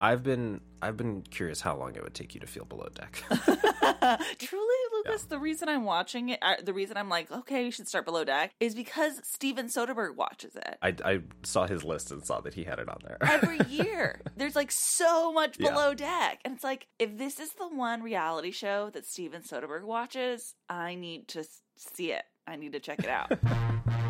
I've been I've been curious how long it would take you to feel below deck. Truly, Lucas, the reason I'm watching it, the reason I'm like, okay, you should start below deck, is because Steven Soderbergh watches it. I, I saw his list and saw that he had it on there. Every year, there's like so much Yeah. below deck, and it's like, if this is the one reality show that Steven Soderbergh watches, I need to see it. I need to check it out.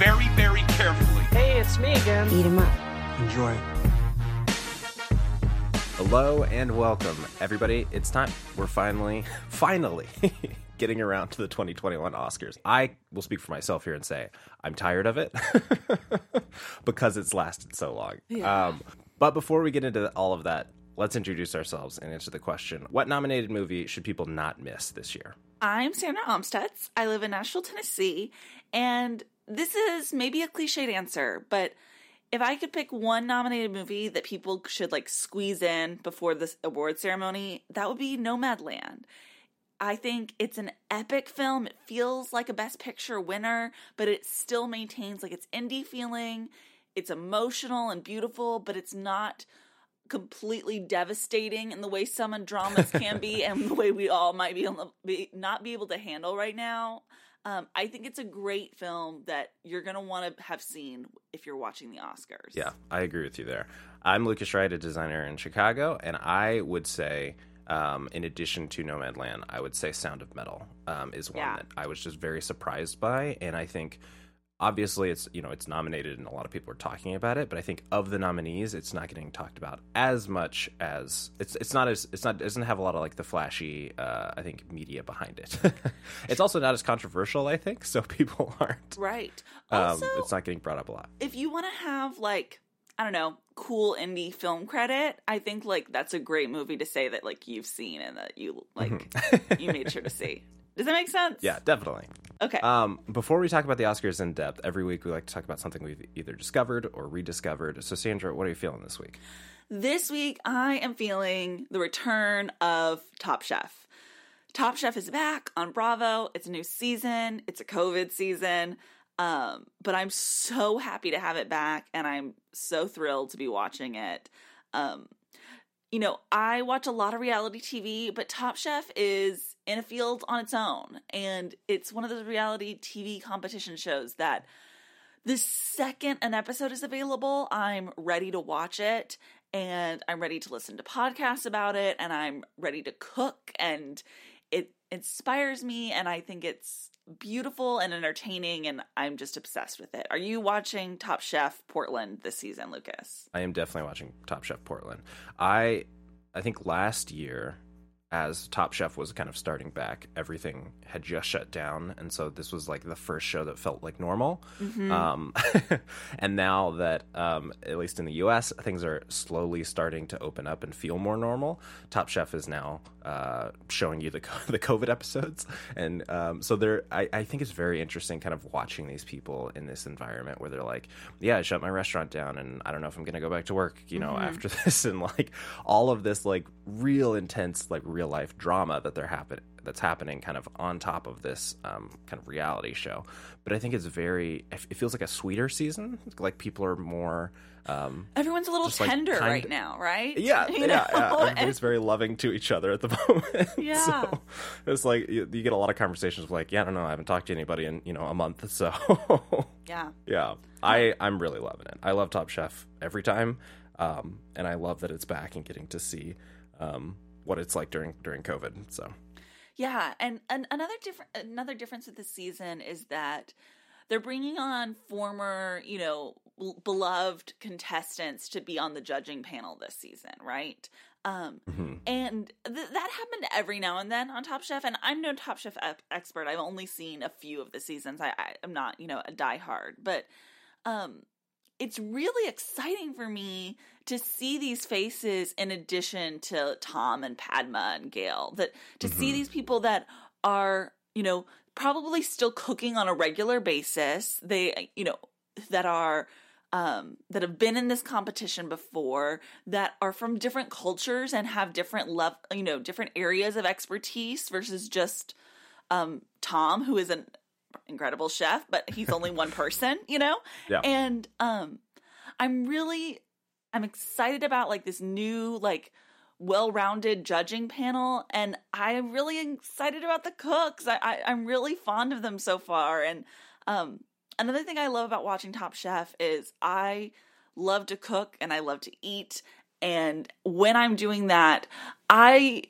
very, very carefully. Hey, it's me again. Eat 'em up. Enjoy. Hello and welcome, everybody. It's time. We're finally, finally getting around to the 2021 Oscars. I will speak for myself here and say I'm tired of it because it's lasted so long. Yeah. Um, but before we get into all of that, let's introduce ourselves and answer the question What nominated movie should people not miss this year? I'm Sandra Omstutz. I live in Nashville, Tennessee, and this is maybe a cliched answer, but if I could pick one nominated movie that people should like squeeze in before this award ceremony, that would be Nomadland. I think it's an epic film. It feels like a best picture winner, but it still maintains like its indie feeling. It's emotional and beautiful, but it's not completely devastating in the way some dramas can be and the way we all might be, able- be not be able to handle right now. Um, I think it's a great film that you're going to want to have seen if you're watching the Oscars. Yeah, I agree with you there. I'm Lucas Wright, a designer in Chicago, and I would say, um, in addition to Nomadland, I would say Sound of Metal um, is one Yeah. that I was just very surprised by, and I think obviously it's you know it's nominated and a lot of people are talking about it, but I think of the nominees, it's not getting talked about as much as it's it's not as it's not it doesn't have a lot of like the flashy uh, I think media behind it. it's also not as controversial, I think, so people aren't. Right. Um, it's not getting brought up a lot. if you want to have like I don't know, cool indie film credit, I think like that's a great movie to say that like you've seen and that you like you made sure to see. Does that make sense? Yeah, definitely. Okay. Um, before we talk about the Oscars in depth, every week we like to talk about something we've either discovered or rediscovered. So, Sandra, what are you feeling this week? This week, I am feeling the return of Top Chef. Top Chef is back on Bravo. It's a new season. It's a COVID season. Um, but I'm so happy to have it back, and I'm so thrilled to be watching it. Um, you know, I watch a lot of reality TV, but Top Chef is in a field on its own. And it's one of those reality TV competition shows that the second an episode is available, I'm ready to watch it and I'm ready to listen to podcasts about it and I'm ready to cook and it inspires me and I think it's beautiful and entertaining and I'm just obsessed with it. Are you watching Top Chef Portland this season, Lucas? I am definitely watching Top Chef Portland. I, I think last year, as Top Chef was kind of starting back, everything had just shut down, and so this was like the first show that felt like normal. Um, and now that, um, at least in the U.S., things are slowly starting to open up and feel more normal. Top Chef is now uh, showing you the co- the COVID episodes, and um, so there. I, I think it's very interesting, kind of watching these people in this environment where they're like, "Yeah, I shut my restaurant down, and I don't know if I'm going to go back to work, you know, after this," and like all of this like real intense like real life drama that they're happen that's happening kind of on top of this um, kind of reality show. But I think it's very. It feels like a sweeter season. Like people are more. Um, Everyone's a little Just, like, tender kind- right now, right? yeah, You yeah, know? yeah. Everybody's very loving to each other at the moment. Yeah. so it's like you, you get a lot of conversations like, yeah, I don't know, I haven't talked to anybody in you know a month, so yeah. yeah, I I'm really loving it. I love Top Chef every time, um, and I love that it's back and getting to see um, what it's like during during COVID. So Yeah, and, and another different another difference with this season is that they're bringing on former, you know, beloved contestants to be on the judging panel this season, right? Um, and th- that happened every now and then on Top Chef. And I'm no Top Chef ep- expert. I've only seen a few of the seasons. I, I I'm not, you know, a diehard, but um, it's really exciting for me to see these faces in addition to Tom and Padma and Gail. That to Mm-hmm. see these people that are, you know, probably still cooking on a regular basis. They, you know, that are um, that have been in this competition before, that are from different cultures and have different level, you know, different areas of expertise versus just um, Tom, who is an incredible chef, but he's only one person, you know? Yeah. And um I'm really I'm excited about like this new like well-rounded judging panel and I'm really excited about the cooks. I, I I'm really fond of them so far. And um another thing I love about watching Top Chef is I love to cook and I love to eat. And when I'm doing that, I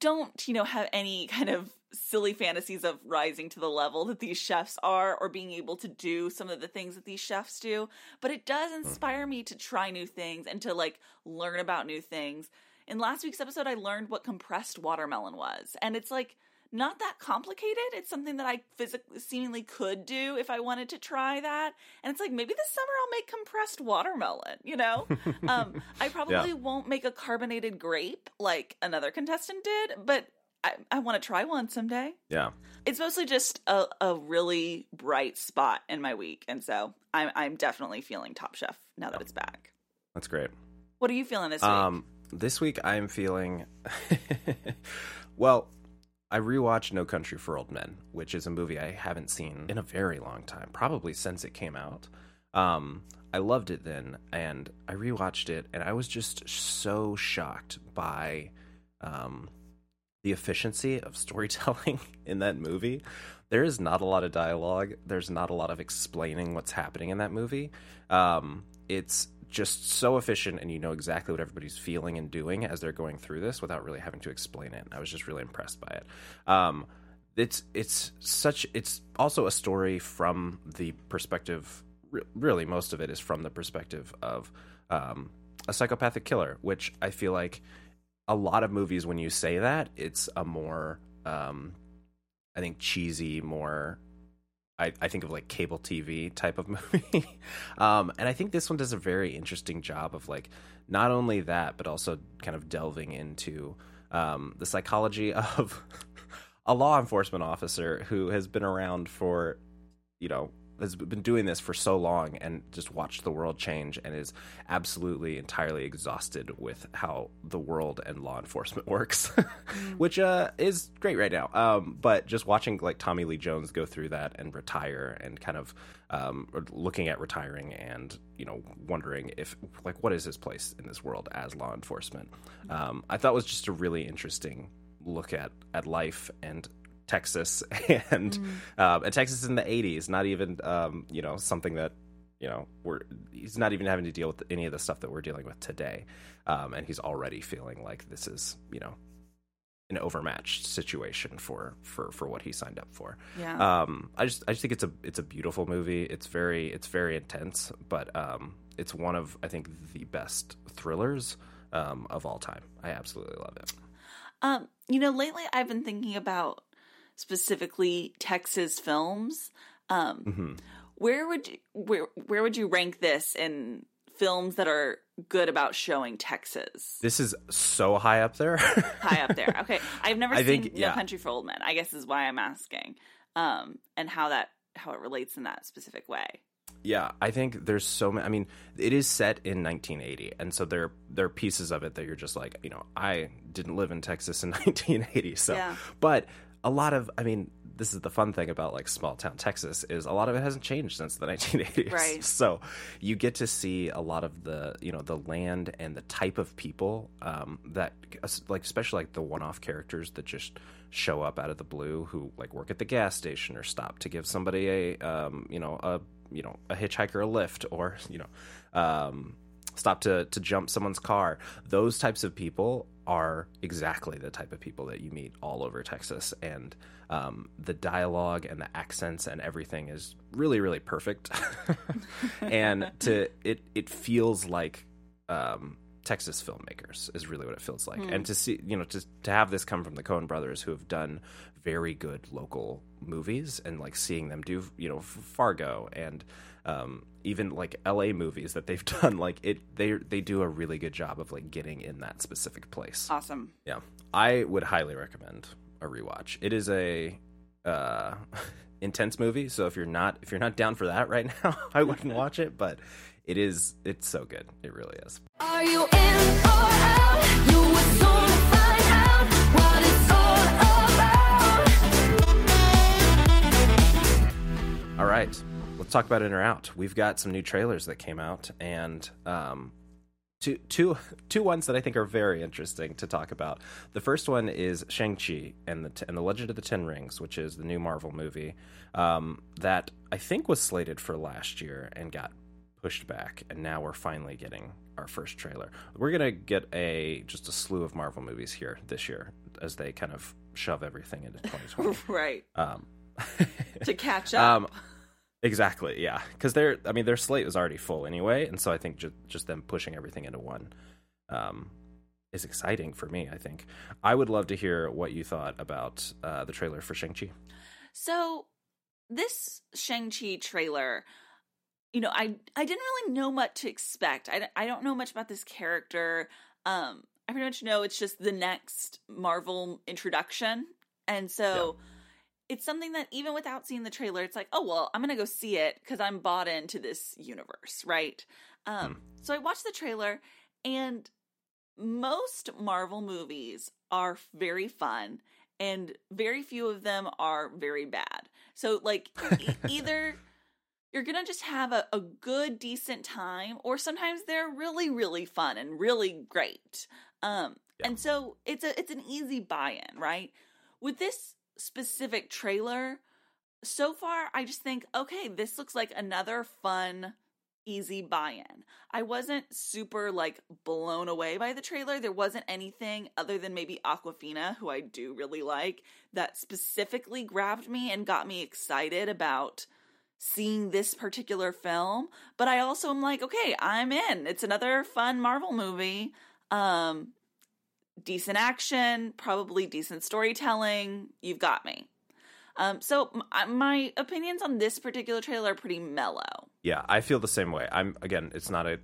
don't, you know, have any kind of silly fantasies of rising to the level that these chefs are or being able to do some of the things that these chefs do, but it does inspire me to try new things and to like learn about new things. In last week's episode I learned what compressed watermelon was, and it's like not that complicated. It's something that I physically seemingly could do if I wanted to try that. And it's like maybe this summer I'll make compressed watermelon, you know? um I probably won't make a carbonated grape like another contestant did, but I, I want to try one someday. Yeah. It's mostly just a, a really bright spot in my week, and so I'm I'm definitely feeling Top Chef now that it's back. That's great. What are you feeling this week? Um, this week I'm feeling well. I rewatched No Country for Old Men, which is a movie I haven't seen in a very long time, probably since it came out. Um, I loved it then, and I rewatched it, and I was just so shocked by um, the efficiency of storytelling in that movie. There is not a lot of dialogue. There's not a lot of explaining what's happening in that movie. Um, it's just so efficient, and you know exactly what everybody's feeling and doing as they're going through this without really having to explain it. I was just really impressed by it. Um, it's it's such it's also a story from the perspective. Really, most of it is from the perspective of um, a psychopathic killer, which I feel like a lot of movies when you say that it's a more um i think cheesy more I, I think of like cable tv type of movie. Um and i think this one does a very interesting job of like not only that but also kind of delving into um the psychology of a law enforcement officer who has been around for you know has been doing this for so long and just watched the world change and is absolutely entirely exhausted with how the world and law enforcement works which uh is great right now. Um but just watching like Tommy Lee Jones go through that and retire and kind of um looking at retiring and you know wondering if like what is his place in this world as law enforcement? Um I thought was just a really interesting look at at life and Texas and um, and Texas in the 80s not even um, you know something that you know we're he's not even having to deal with any of the stuff that we're dealing with today. Um, and he's already feeling like this is you know an overmatched situation for for for what he signed up for. Yeah. um i just i just think it's a it's a beautiful movie. It's very it's very intense but um it's one of i think the best thrillers um of all time. I absolutely love it. Um, you know, lately I've been thinking about specifically Texas films. Um, hmm where would you where where would you rank this in films that are good about showing Texas? this is so high up there High up there. Okay, I've never I seen think- No yeah. Country for Old Men. I guess is why I'm asking, um, and how that how it relates in that specific way. Yeah, I think there's so many. I mean, it is set in 1980, and so there there are pieces of it that you're just like, you know, I didn't live in Texas in 1980, so. Yeah. But a lot of, I mean, this is the fun thing about like small town Texas is a lot of it hasn't changed since the 1980s. Right. So you get to see a lot of the, you know, the land and the type of people um, that, like, especially like the one-off characters that just show up out of the blue who like work at the gas station or stop to give somebody a, um, you know, a you know a hitchhiker a lift or you know um, stop to to jump someone's car those types of people are exactly the type of people that you meet all over texas. And um, the dialogue and the accents and everything is really really perfect. And to it it feels like um, Texas filmmakers is really what it feels like. And to see, you know, to to have this come from the Coen brothers who have done very good local movies and like seeing them do, you know, Fargo and um, even like LA movies that they've done like it they they do a really good job of like getting in that specific place. Awesome. Yeah. I would highly recommend a rewatch. It is a uh intense movie, so if you're not if you're not down for that right now, I wouldn't watch it, but it is it's so good. It really is. Are you in or out? You will soon find out what it's all about. All right. Let's talk about in or out. We've got some new trailers that came out and um two two two ones that I think are very interesting to talk about. The first one is Shang-Chi and the and the Legend of the Ten Rings, which is the new Marvel movie um, that I think was slated for last year and got pushed back, and now we're finally getting our first trailer. We're gonna get a just a slew of Marvel movies here this year as they kind of shove everything into 2020. Right. um, To catch up. um, exactly, yeah, because their I mean their slate was already full anyway, and so I think just just them pushing everything into one um, is exciting for me. I think I would love to hear what you thought about uh, the trailer for Shang Chi. So this Shang-Chi trailer, you know, I I didn't really know much to expect. I, I don't know much about this character. Um I pretty much know it's just the next Marvel introduction. And so it's something that even without seeing the trailer, it's like, oh well, I'm gonna go see it because I'm bought into this universe, right? Um so I watched the trailer and most Marvel movies are very fun and very few of them are very bad. So like e- either you're gonna just have a, a good decent time or sometimes they're really really fun and really great. Um and so it's a it's an easy buy-in right? With this specific trailer so far i just think okay this looks like another fun easy buy-in. I wasn't super like blown away by the trailer. There wasn't anything other than maybe Awkwafina who i do really like that specifically grabbed me and got me excited about seeing this particular film but i also am like okay i'm in. It's another fun marvel movie. Um decent action probably decent storytelling. You've got me. Um so m- my opinions on this particular trailer are pretty mellow. Yeah, I feel the same way. I'm again, it's not a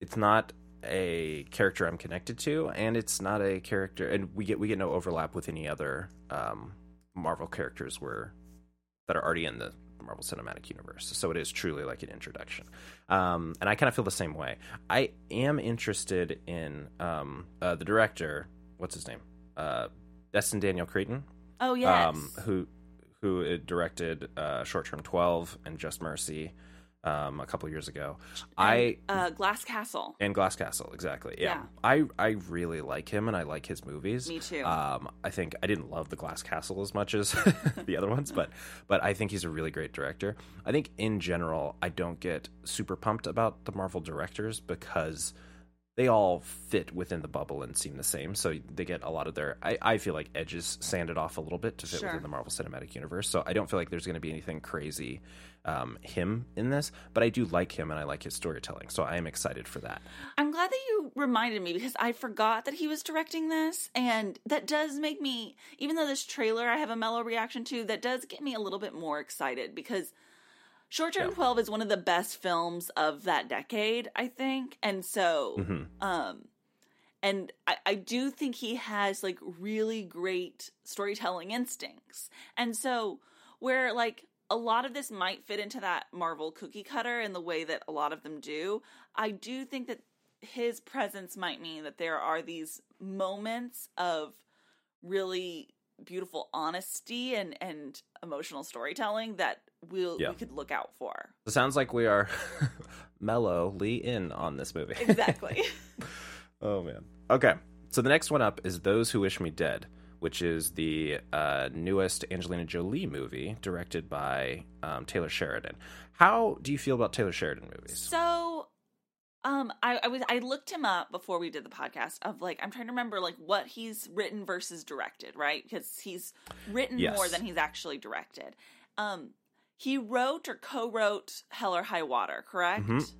it's not a character I'm connected to, and it's not a character and we get we get no overlap with any other um Marvel characters where that are already in the Marvel Cinematic Universe. So it is truly like an introduction. Um and I kind of feel the same way. I am interested in um uh, the director, what's his name? Uh Destin Daniel Cretton oh yes um, who who uh, directed uh, Short Term Twelve and Just Mercy um, a couple years ago. I uh glass castle and Glass Castle exactly. Yeah. Yeah. I I really like him and I like his movies. Me too. Um, I think I didn't love the Glass Castle as much as the other ones, but but I think he's a really great director. I think in general I don't get super pumped about the Marvel directors because they all fit within the bubble and seem the same. So they get a lot of their. I, I feel like edges sanded off a little bit to fit Sure. within the Marvel Cinematic Universe. So I don't feel like there's going to be anything crazy um, him in this. But I do like him and I like his storytelling. So I am excited for that. I'm glad that you reminded me because I forgot that he was directing this, and that does make me, even though this trailer I have a mellow reaction to, that does get me a little bit more excited because Short Term Yeah. 12 is one of the best films of that decade, I think. And so, Mhm. um, and I, I do think he has like really great storytelling instincts. And so, where like a lot of this might fit into that Marvel cookie cutter in the way that a lot of them do, I do think that his presence might mean that there are these moments of really beautiful honesty and and emotional storytelling that we'll Yeah. we could look out for. It sounds like we are mellowly in on this movie. Exactly. Oh man. Okay. So the next one up is Those Who Wish Me Dead, which is the uh, newest Angelina Jolie movie directed by um, Taylor Sheridan. How do you feel about Taylor Sheridan movies? So, um, I, I was I looked him up before we did the podcast of like I'm trying to remember like what he's written versus directed, right? Because he's written Yes. more than he's actually directed. Um, he wrote or co-wrote Hell or High Water, correct? Mhm.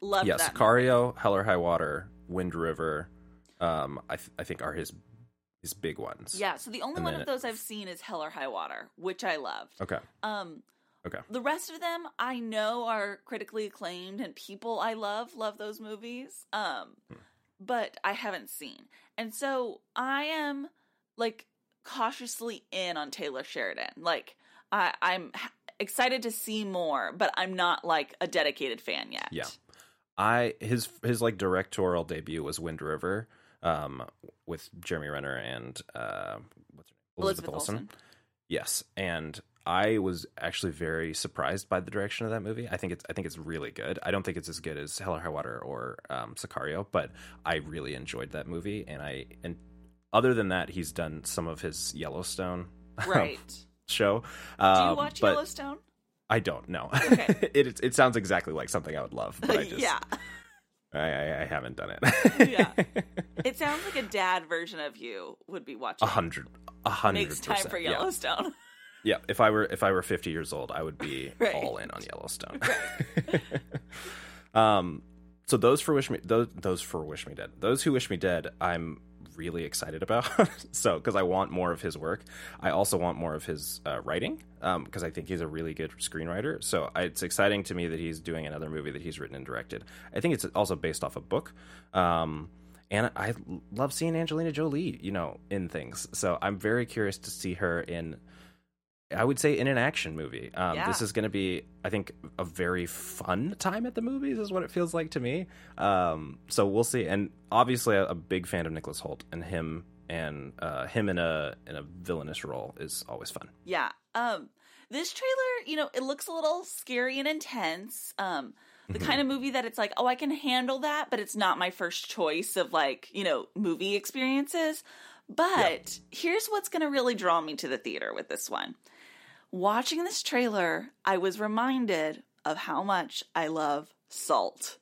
Loved yes, that. Sicario, Hell or High Water, Wind River, um, I th- I think are his his big ones. Yeah, so the only And one of those I've seen is Hell or High Water, which I loved. Okay. Um, Okay. the rest of them I know are critically acclaimed and people I love love those movies. Um, Hmm. but I haven't seen, and so I am like cautiously in on Taylor Sheridan. Like I, I'm excited to see more, but I'm not like a dedicated fan yet. Yeah. I his his like directorial debut was Wind River, um, with Jeremy Renner and uh, what's her name? Elizabeth Olsen. Yes, and I was actually very surprised by the direction of that movie. I think it's I think it's really good. I don't think it's as good as Hell or High Water or um, Sicario, but I really enjoyed that movie. And I and other than that, he's done some of his Yellowstone Right. show. Do you Um, watch Yellowstone? I don't know. Okay. it it it sounds exactly like something I would love, but I just yeah. I, I, haven't done it. Yeah. It sounds like a dad version of you would be watching. a hundred, a hundred Makes time for Yeah. Yellowstone. Yeah, if I were if I were fifty years old, I would be Right. all in on Yellowstone. um, so those for wish me those those for wish me dead. Those who wish me dead, I'm really excited about. so because I want more of his work, I also want more of his uh, writing because I think he's a really good screenwriter. So I, it's exciting to me that he's doing another movie that he's written and directed. I think it's also based off a book. Um, and I love seeing Angelina Jolie, you know, in things. So I'm very curious to see her in I would say in an action movie. Um, Yeah. This is going to be, I think, a very fun time at the movies, is what it feels like to me. Um, so we'll see. And obviously, a, a big fan of Nicholas Hoult and him and uh, him in a in a villainous role is always fun. Yeah. Um this trailer, you know, it looks a little scary and intense. Um the kind of movie that it's like, oh, I can handle that, but it's not my first choice of like, you know, movie experiences. But here's what's going to really draw me to the theater with this one. Watching this trailer, I was reminded of how much I love salt.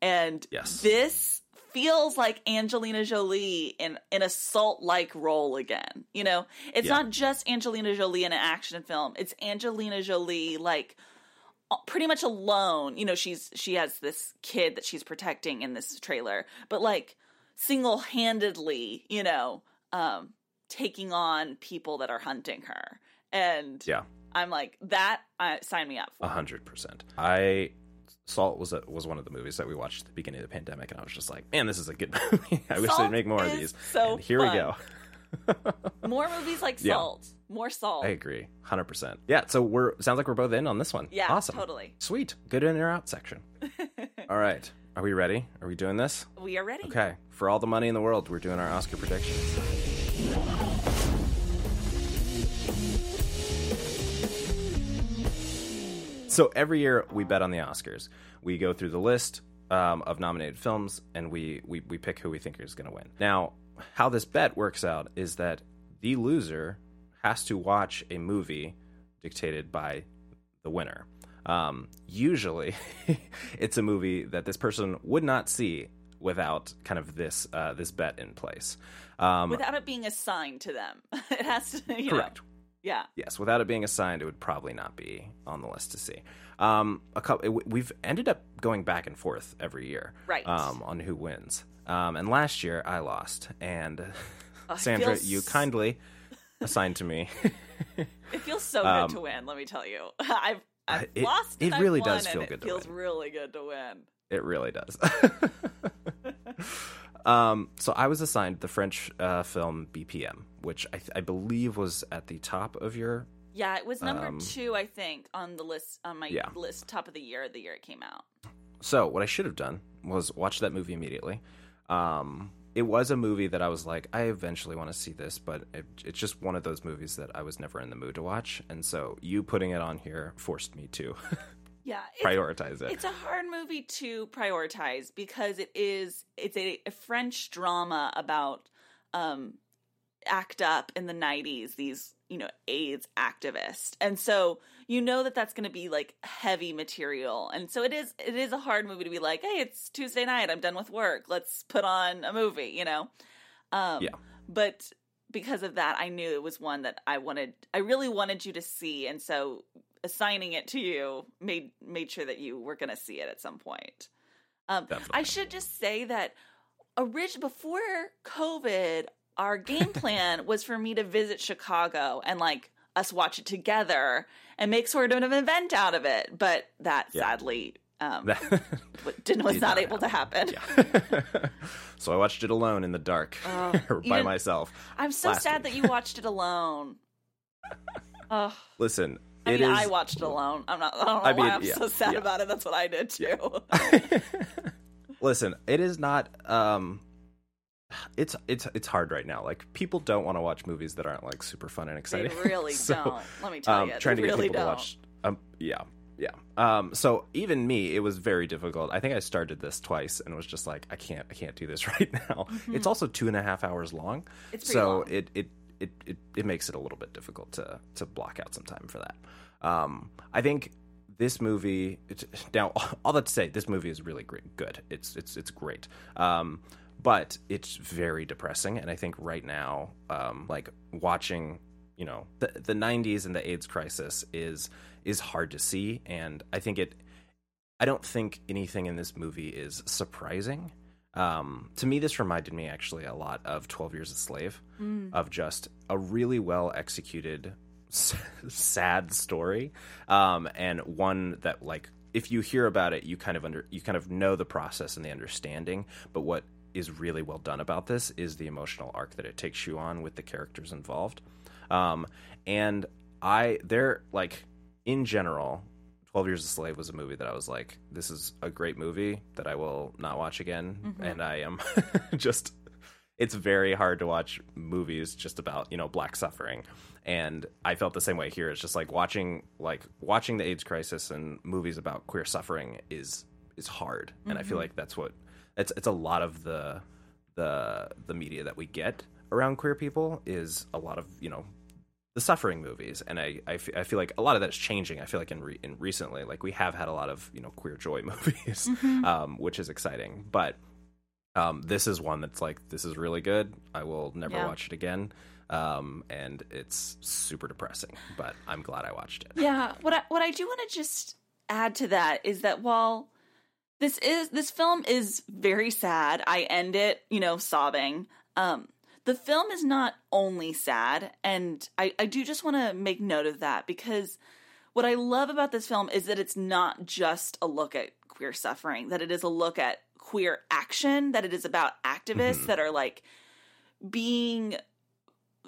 And Yes. this feels like Angelina Jolie in in a salt like role again. You know, it's Yeah. not just Angelina Jolie in an action film. It's Angelina Jolie like pretty much alone. You know, she's she has this kid that she's protecting in this trailer, but like single handedly, you know, um, taking on people that are hunting her. And Yeah, I'm like that. Uh, sign me up. For. a hundred percent. I Salt was a, was one of the movies that we watched at the beginning of the pandemic, and I was just like, man, this is a good movie. I wish Salt they'd make more of these. so and here fun. we go. More movies like Yeah. Salt. More Salt. I agree, hundred percent. Yeah, so we're sounds like we're both in on this one. Yeah, awesome, totally. sweet, good in or out section. All right, are we ready? Are we doing this? We are ready. Okay, for all the money in the world, we're doing our Oscar predictions. So every year we bet on the Oscars. We go through the list um, of nominated films and we, we, we pick who we think is going to win. Now, how this bet works out is that the loser has to watch a movie dictated by the winner. Um, usually, it's a movie that this person would not see without kind of this uh, this bet in place. Um, Without it being assigned to them, it has to. You correct. Know, yeah. Yes, without it being assigned, it would probably not be on the list to see. Um, a couple, we've ended up going back and forth every year, Right. Um, on who wins. Um, and last year I lost, and Oh, Sandra, feels- you kindly assigned to me. It feels so good Um, to win. Let me tell you, I've I've it- lost. it I've really won, does feel it good to feels win. really good to win. It really does. Um, so I was assigned the French uh, film BPM, which I, th- I believe was at the top of your. Yeah, it was number Um, two, I think, on the list on my Yeah. list, top of the year, the year it came out. So what I should have done was watch that movie immediately. Um, it was a movie that I was like, I eventually want to see this, but it, it's just one of those movies that I was never in the mood to watch, and so you putting it on here forced me to Yeah, it's, prioritize it. It's a hard movie to prioritize because it is it's a, a French drama about um act up in the 90s these you know AIDS activists. And so you know that that's going to be like heavy material. And so it is it is a hard movie to be like, "Hey, it's Tuesday night. I'm done with work. Let's put on a movie," you know. Um Yeah. but because of that, I knew it was one that I wanted I really wanted you to see and so assigning it to you made made sure that you were going to see it at some point. Um, I should just say that orig- before COVID, our game plan was for me to visit Chicago and like us watch it together and make sort of an event out of it. But that Yeah. sadly um, didn't was Did not not able to happen. so I watched it alone in the dark you by myself. I'm so sad week. that you watched it alone. Oh, Listen, I mean, is- I watched it alone. I'm not. I don't know I why I'm yeah, so sad yeah. about it. That's what I did too. Listen, it is not. Um, it's it's it's hard right now. Like people don't want to watch movies that aren't like super fun and they exciting. really So, don't. Let me tell um, you, trying they to get really people don't. to watch. Um, yeah, yeah. Um, so even me, it was very difficult. I think I started this twice and was just like, I can't, I can't do this right now. It's also two and a half hours long, Mm-hmm. It's so long. it it. It, it, it makes it a little bit difficult to to block out some time for that. Um, I think this movie now all that to say this movie is really great good. It's it's it's great. Um but it's very depressing and i think right now um like watching you know the the 90s and the aids crisis is is hard to see and i think it i don't think anything in this movie is surprising um to me this reminded me actually a lot of 12 years a slave of just a really well executed sad story um and one that like if you hear about it you kind of under you kind of know the process and the understanding but what is really well done about this is the emotional arc that it takes you on with the characters involved. Um and i they're like in general 12 years a slave was a movie that i was like this is a great movie that i will not watch again mm-hmm. and i am just it's very hard to watch movies just about you know black suffering. And i felt the same way here. It's just like watching like watching the aids crisis and movies about queer suffering is is hard. And i feel mm-hmm. like that's what it's it's a lot of the the the media that we get around queer people is a lot of you know the suffering movies and I, I, feel like a lot of that's changing i feel like in, re- in recently. Like we have had a lot of you know queer joy movies um, which is exciting. But um, this is one that's like this is really good. I will never Yeah. watch it again. Um, and it's super depressing but i'm glad i watched it. Yeah, what I, what I do want to just add to that is that while this is this film is very sad, I end it, you know, sobbing. Um, the film is not only sad, and I, I do just want to make note of that because what I love about this film is that it's not just a look at queer suffering, that it is a look at queer action, that it is about activists mm-hmm. that are like being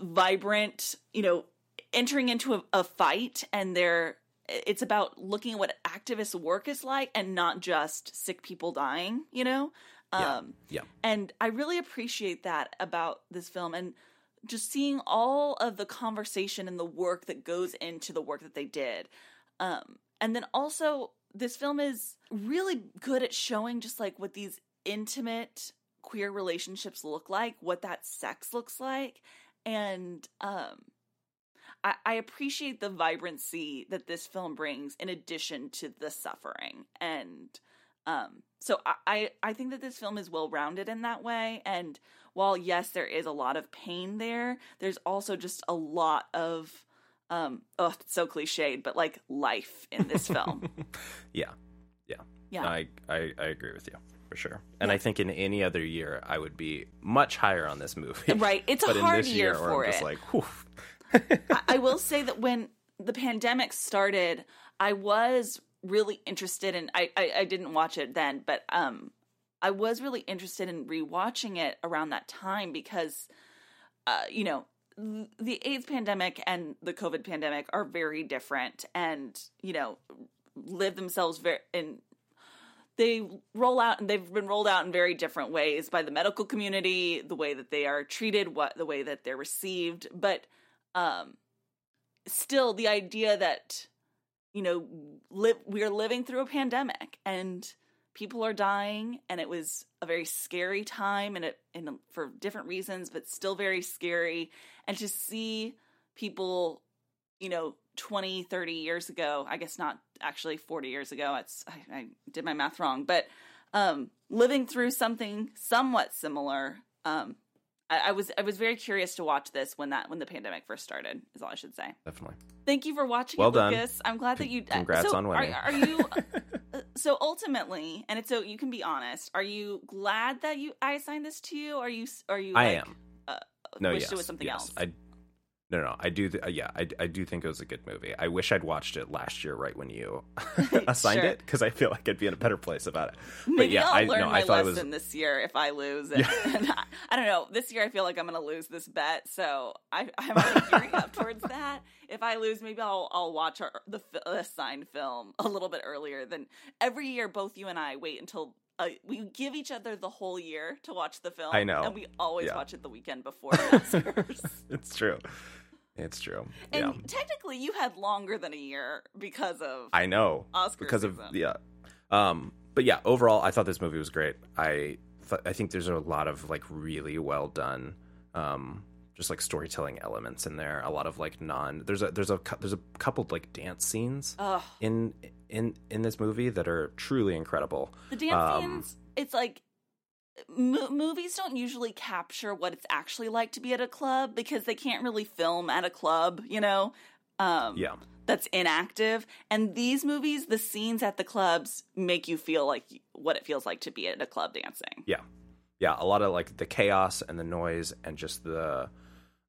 vibrant, you know, entering into a, a fight and they're it's about looking at what activist work is like and not just sick people dying, you know? Yeah. Um yeah and I really appreciate that about this film and just seeing all of the conversation and the work that goes into the work that they did. Um, and then also, this film is really good at showing just like what these intimate queer relationships look like, what that sex looks like. And um, I, I appreciate the vibrancy that this film brings in addition to the suffering. And um, so I, I, think that this film is well rounded in that way. And while yes, there is a lot of pain there, there's also just a lot of um oh it's so cliched, but like life in this film. yeah yeah Yeah. I, I i agree with you for sure and i think in any other year i would be much higher on this movie Right. It's a hard year year for it. like I, I will say that when the pandemic started, I was really interested in I, I I didn't watch it then, but um I was really interested in rewatching it around that time because uh you know the AIDS pandemic and the COVID pandemic are very different and you know live themselves very in they roll out and they've been rolled out in very different ways by the medical community the way that they are treated what the way that they're received but um still the idea that you know live we're living through a pandemic and people are dying and it was a very scary time and it and for different reasons but still very scary. And to see people you know 20 30 years ago i guess not actually 40 years ago it's i, I did my math wrong but um living through something somewhat similar um I, I was i was very curious to watch this when that when the pandemic first started is all i should say definitely thank you for watching Well it done. lucas i'm glad that you Congrats so on winning. are, are you uh, So ultimately, and it's so you can be honest. Are you glad that you I assigned this to you? Are you? Are you? I like, am. Uh, No, yes, it was something yes. else. I no, no, I do. Th- uh, yeah, I, I do think it was a good movie. I wish I'd watched it last year, right when you assigned Sure. it, because I feel like I'd be in a better place about it. But Maybe yeah, I'll I learn no, my I thought it lesson was. this year if I lose. And, and I, I don't know. This year, I feel like I'm going to lose this bet, so I, I'm already gearing up towards that. If I lose, maybe I'll I'll watch our, the assigned film a little bit earlier than every year. Both you and I wait until. Uh, we give each other the whole year to watch the film. I know. and we always Yeah. watch it the weekend before. It's true. It's true. and yeah, technically, you had longer than a year because of I know Oscar because of yeah. Um, but yeah, overall, I thought this movie was great. I th- I think there's a lot of like really well done, um, just like storytelling elements in there. A lot of like non. There's a there's a there's a couple like dance scenes Ugh. in in in this movie that are truly incredible. The dance Um, scenes, it's like mo- movies don't usually capture what it's actually like to be at a club because they can't really film at a club, you know. Um, Yeah. that's inactive. And these movies, the scenes at the clubs make you feel like what it feels like to be at a club dancing. Yeah. Yeah, a lot of like the chaos and the noise and just the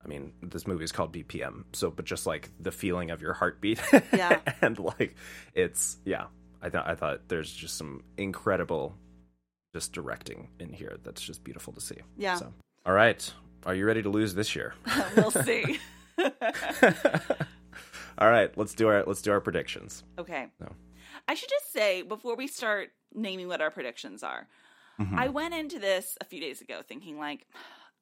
I mean, this movie is called BPM, so but just like the feeling of your heartbeat. Yeah. and like it's yeah. I thought I thought there's just some incredible just directing in here that's just beautiful to see. Yeah. So all right. Are you ready to lose this year? we'll see. all right, let's do our let's do our predictions. Okay. No. I should just say before we start naming what our predictions are, Mm-hmm. I went into this a few days ago thinking like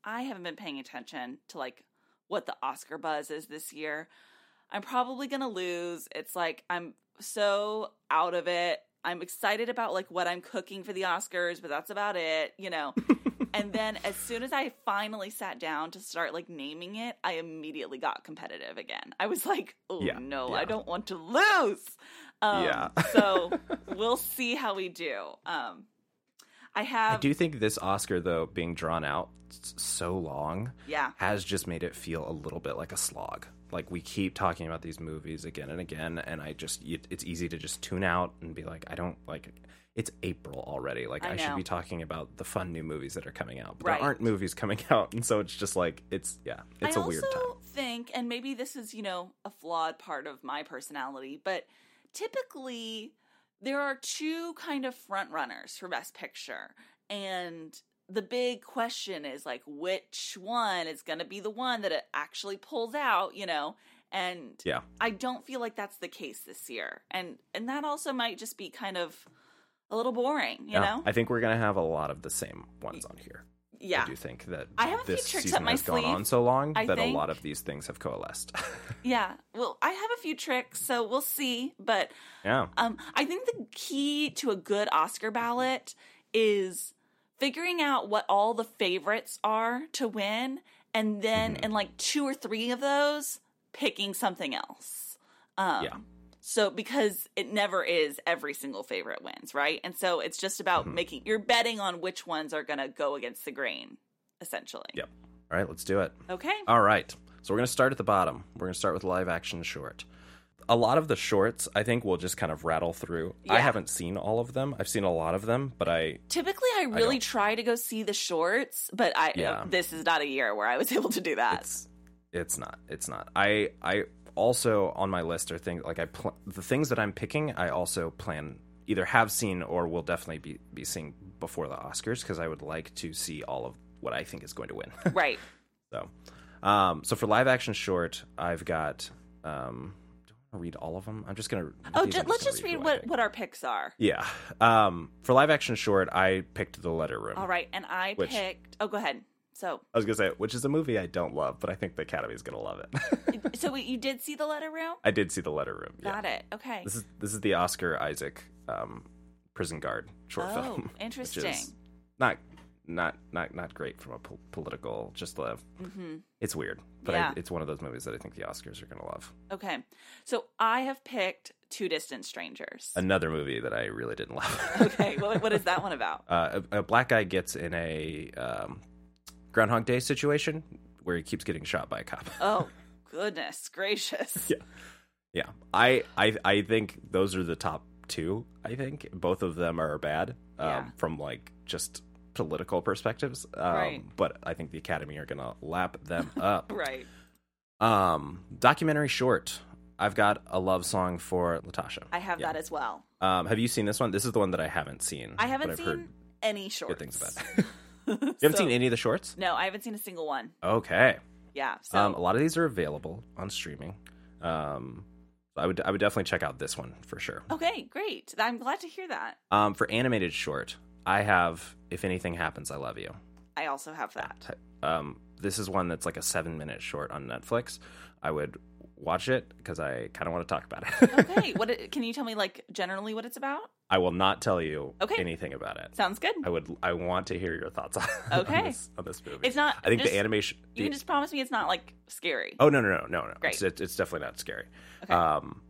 I haven't been paying attention to like what the Oscar buzz is this year. I'm probably going to lose. It's like I'm so out of it. I'm excited about like what I'm cooking for the Oscars, but that's about it, you know. and then as soon as I finally sat down to start like naming it, I immediately got competitive again. I was like, "Oh Yeah, no, yeah. I don't want to lose." Um, Yeah. so we'll see how we do. Um, I have, I do think this Oscar though being drawn out so long yeah, has just made it feel a little bit like a slog. Like we keep talking about these movies again and again, and I just it's easy to just tune out and be like, I don't like. It's April already. Like I I, should be talking about the fun new movies that are coming out, but Right. there aren't movies coming out, and so it's just like it's yeah, it's I a weird also time. think, and maybe this is you know a flawed part of my personality, but typically there are two kind of front runners for Best Picture, and the big question is like which one is going to be the one that it actually pulls out, you know? And Yeah, I don't feel like that's the case this year, and and that also might just be kind of a little boring, you Yeah. know? I think we're gonna have a lot of the same ones on here. Yeah, I do think that I have a few this tricks season has gone on so long I that think. a lot of these things have coalesced. yeah. Well, I have a few tricks, so we'll see, but. yeah, Um, I think the key to a good Oscar ballot is figuring out what all the favorites are to win, and then Mm-hmm. in like two or three of those, picking something else. Um, Yeah. So because it never is every single favorite wins, right? And so it's just about Mm-hmm. making you're betting on which ones are going to go against the grain, essentially. Yep. All right, let's do it. Okay. All right. So we're going to start at the bottom. We're going to start with live action short. A lot of the shorts, I think, we'll just kind of rattle through. Yeah. I haven't seen all of them. I've seen a lot of them, but I Typically, I really don't- try to go see the shorts, but I Yeah. this is not a year where I was able to do that. it's it's not it's not. I I also on my list are things like I pl- the things that I'm picking. I also plan either have seen or will definitely be be seeing before the Oscars because I would like to see all of what I think is going to win. right. So, um, so for live action short, I've got. Um, do I want to read all of them? I'm just gonna. Oh, these ju- I'm let's gonna just read I what, what our picks are. Yeah. Um, for live action short, I picked The Letter Room. All right, and I Which- picked. Oh, go ahead. So, I was gonna say, which is a movie I don't love, but I think the Academy's gonna love it. so wait, you did see the letter room? I did see The Letter Room. yeah. Got it. Okay. This is this is the Oscar Isaac um, prison guard short Oh, film. interesting. Not not not not great from a po- political. Just love. hmm It's weird, but Yeah. I, it's one of those movies that I think the Oscars are gonna love. Okay. So I have picked Two Distant Strangers. Another movie that I really didn't love. okay. What, what is that one about? uh, a, a black guy gets in a um, Groundhog Day situation where he keeps getting shot by a cop. Oh, goodness gracious. yeah, yeah. I, I I think those are the top two. I think both of them are bad um, Yeah. from like just political perspectives. Um, Right. But I think the Academy are gonna lap them up. Right. Um, documentary short. I've got a love song for Latasha. I have Yeah. that as well. Um, have you seen this one? This is the one that I haven't seen. I haven't seen heard any shorts. good things about. you haven't seen any of the shorts? No, I haven't seen a single one. Okay. Yeah. So Um, a lot of these are available on streaming. Um, I would I would definitely check out this one for sure. okay, great. I'm glad to hear that. Um, for animated short, I have "If Anything Happens, I Love You." I also have that. Um, this is one that's like a seven minute short on Netflix. I would watch it because I kind of want to talk about it. Okay. what it, can you tell me like generally what it's about? I will not tell you Okay. anything about it. Sounds good. I would. I want to hear your thoughts on, Okay. on, this, on this movie. It's not. I think just- the animation. You can just promise me it's not like scary. Oh no no no no no! Great. It's, it's, it's definitely not scary. Okay. Um,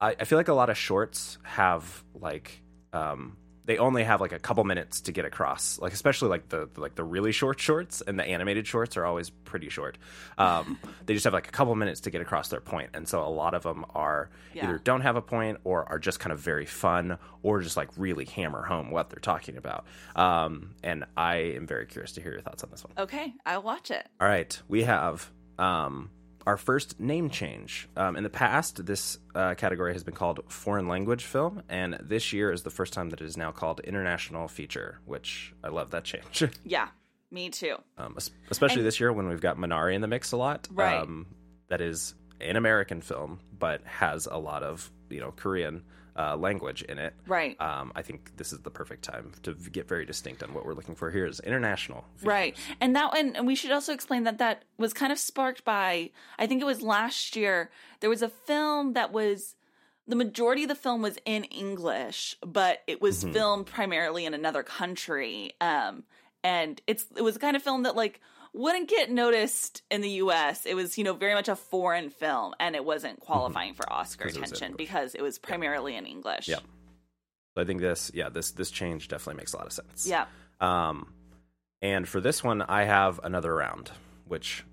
I, I feel like a lot of shorts have like um, they only have like a couple minutes to get across. Like especially like the like the really short shorts and the animated shorts are always pretty short. Um, they just have like a couple minutes to get across their point, and so a lot of them are Yeah. either don't have a point or are just kind of very fun or just like really hammer home what they're talking about. Um, and I am very curious to hear your thoughts on this one. Okay, I'll watch it. All right, we have um, our first name change. Um, in the past, this uh, category has been called foreign language film, and this year is the first time that it is now called international feature, which I love that change. Yeah, me too. um, especially And- this year when we've got Minari in the mix a lot. Right. Um, that is an American film, but has a lot of you know Korean uh, language in it. Right. Um, I think this is the perfect time to get very distinct on what we're looking for here is international. feature. Right. And that one, and we should also explain that that was kind of sparked by I think it was last year there was a film that was the majority of the film was in English, but it was Mm-hmm. filmed primarily in another country. Um and it's it was the kind of film that like wouldn't get noticed in the US. It was, you know, very much a foreign film and it wasn't qualifying for Oscar Mm-hmm. was in attention because it was primarily in English. Yep. So I think this, yeah, this this change definitely makes a lot of sense. Yeah. Um, and for this one, I have another round, which